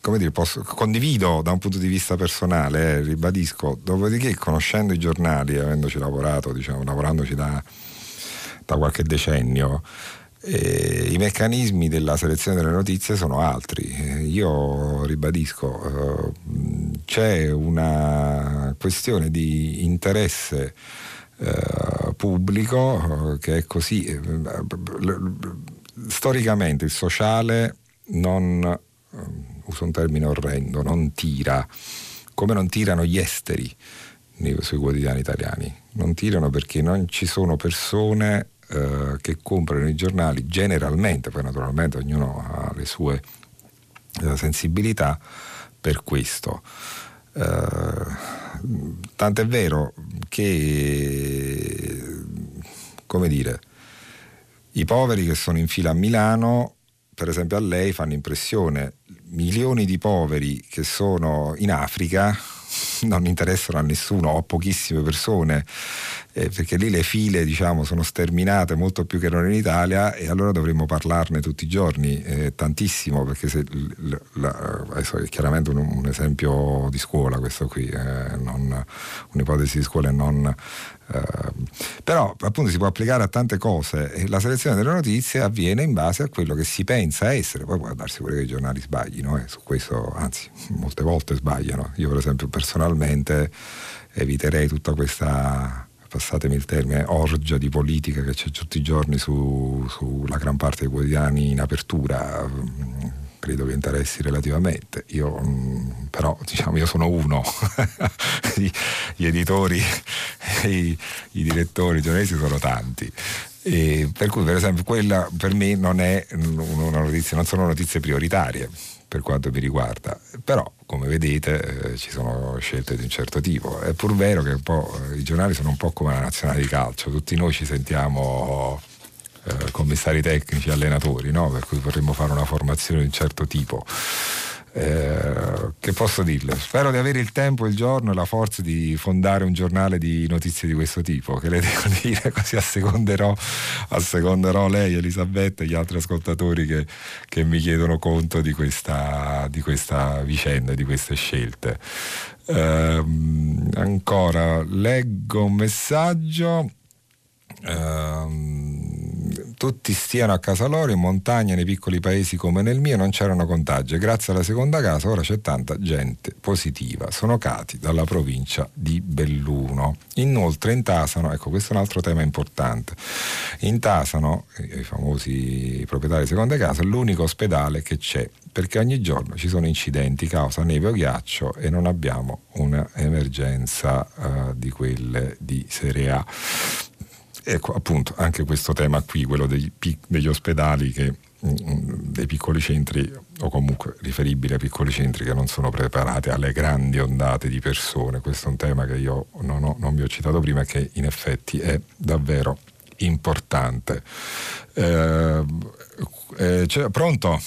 B: come dire, posso, condivido da un punto di vista personale, eh, ribadisco, dopodiché conoscendo i giornali, avendoci lavorato, diciamo, lavorandoci da, da qualche decennio, eh, I meccanismi della selezione delle notizie sono altri. Eh, io ribadisco, eh, c'è una questione di interesse eh, pubblico eh, che è così. Eh, storicamente il sociale non, uso un termine orrendo, non tira, come non tirano gli esteri sui quotidiani italiani. Non tirano perché non ci sono persone che comprano i giornali generalmente, poi naturalmente ognuno ha le sue eh, sensibilità per questo. Eh, tant'è vero che, come dire, i poveri che sono in fila a Milano, per esempio a lei fanno impressione, milioni di poveri che sono in Africa non interessano a nessuno o pochissime persone eh, perché lì le file diciamo, sono sterminate molto più che non in Italia e allora dovremmo parlarne tutti i giorni, eh, tantissimo, perché se, la, adesso è chiaramente un, un, esempio di scuola questo qui, eh, non, un'ipotesi di scuola e non... Uh, però appunto si può applicare a tante cose e la selezione delle notizie avviene in base a quello che si pensa essere, poi può darsi pure che i giornali sbaglino, eh, su questo anzi molte volte sbagliano, io per esempio personalmente eviterei tutta questa passatemi il termine, orgia di politica che c'è tutti i giorni sulla su gran parte dei quotidiani in apertura, mm, credo che interessi relativamente. Io, mm, però, diciamo, io sono uno, gli editori, i, i direttori, i giornalisti sono tanti. E per cui, per esempio, quella per me non è una notizia, non sono notizie prioritarie per quanto mi riguarda, però come vedete eh, ci sono scelte di un certo tipo. È pur vero che eh, i giornali sono un po' come la nazionale di calcio, tutti noi ci sentiamo eh, commissari tecnici, allenatori, no? per cui vorremmo fare una formazione di un certo tipo. Eh, che posso dirle? Spero di avere il tempo, il giorno e la forza di fondare un giornale di notizie di questo tipo, che le devo dire, così asseconderò, asseconderò lei, Elisabetta e gli altri ascoltatori che, che mi chiedono conto di questa, di questa vicenda, di queste scelte. Eh, ancora, leggo un messaggio. Eh, tutti stiano a casa loro, in montagna, nei piccoli paesi come nel mio, non c'erano contagi. Grazie alla seconda casa ora c'è tanta gente positiva. Sono Cati dalla provincia di Belluno. Inoltre in Tasano, ecco questo è un altro tema importante, in Tasano, i famosi proprietari di seconde case, è l'unico ospedale che c'è perché ogni giorno ci sono incidenti causa neve o ghiaccio e non abbiamo un'emergenza uh, di quelle di serie A ecco appunto anche questo tema qui, quello dei, degli ospedali che mm, mm, dei piccoli centri o comunque riferibili a piccoli centri che non sono preparati alle grandi ondate di persone. Questo è un tema che io non, ho, non vi ho citato prima e che in effetti è davvero importante. Eh, eh, cioè, pronto?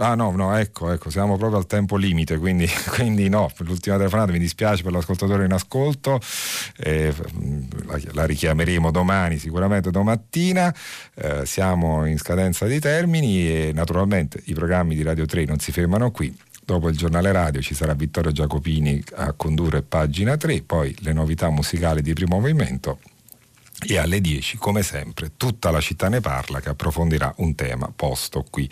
B: Ah no, no, ecco, ecco, siamo proprio al tempo limite, quindi, quindi no, l'ultima telefonata mi dispiace per l'ascoltatore in ascolto, eh, la, richiameremo domani, sicuramente domattina, eh, siamo in scadenza di termini e naturalmente i programmi di Radio 3 non si fermano qui, dopo il giornale radio ci sarà Vittorio Giacopini a condurre pagina 3, poi le novità musicali di primo movimento e alle 10 come sempre tutta la città ne parla che approfondirà un tema posto qui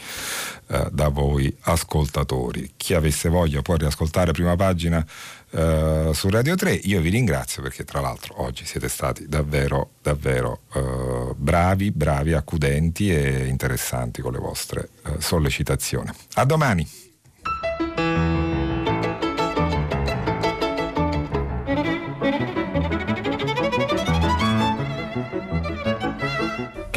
B: eh, da voi ascoltatori. Chi avesse voglia può riascoltare prima pagina eh, su Radio 3 io vi ringrazio perché tra l'altro oggi siete stati davvero davvero eh, bravi bravi accudenti e interessanti con le vostre eh, sollecitazioni. A domani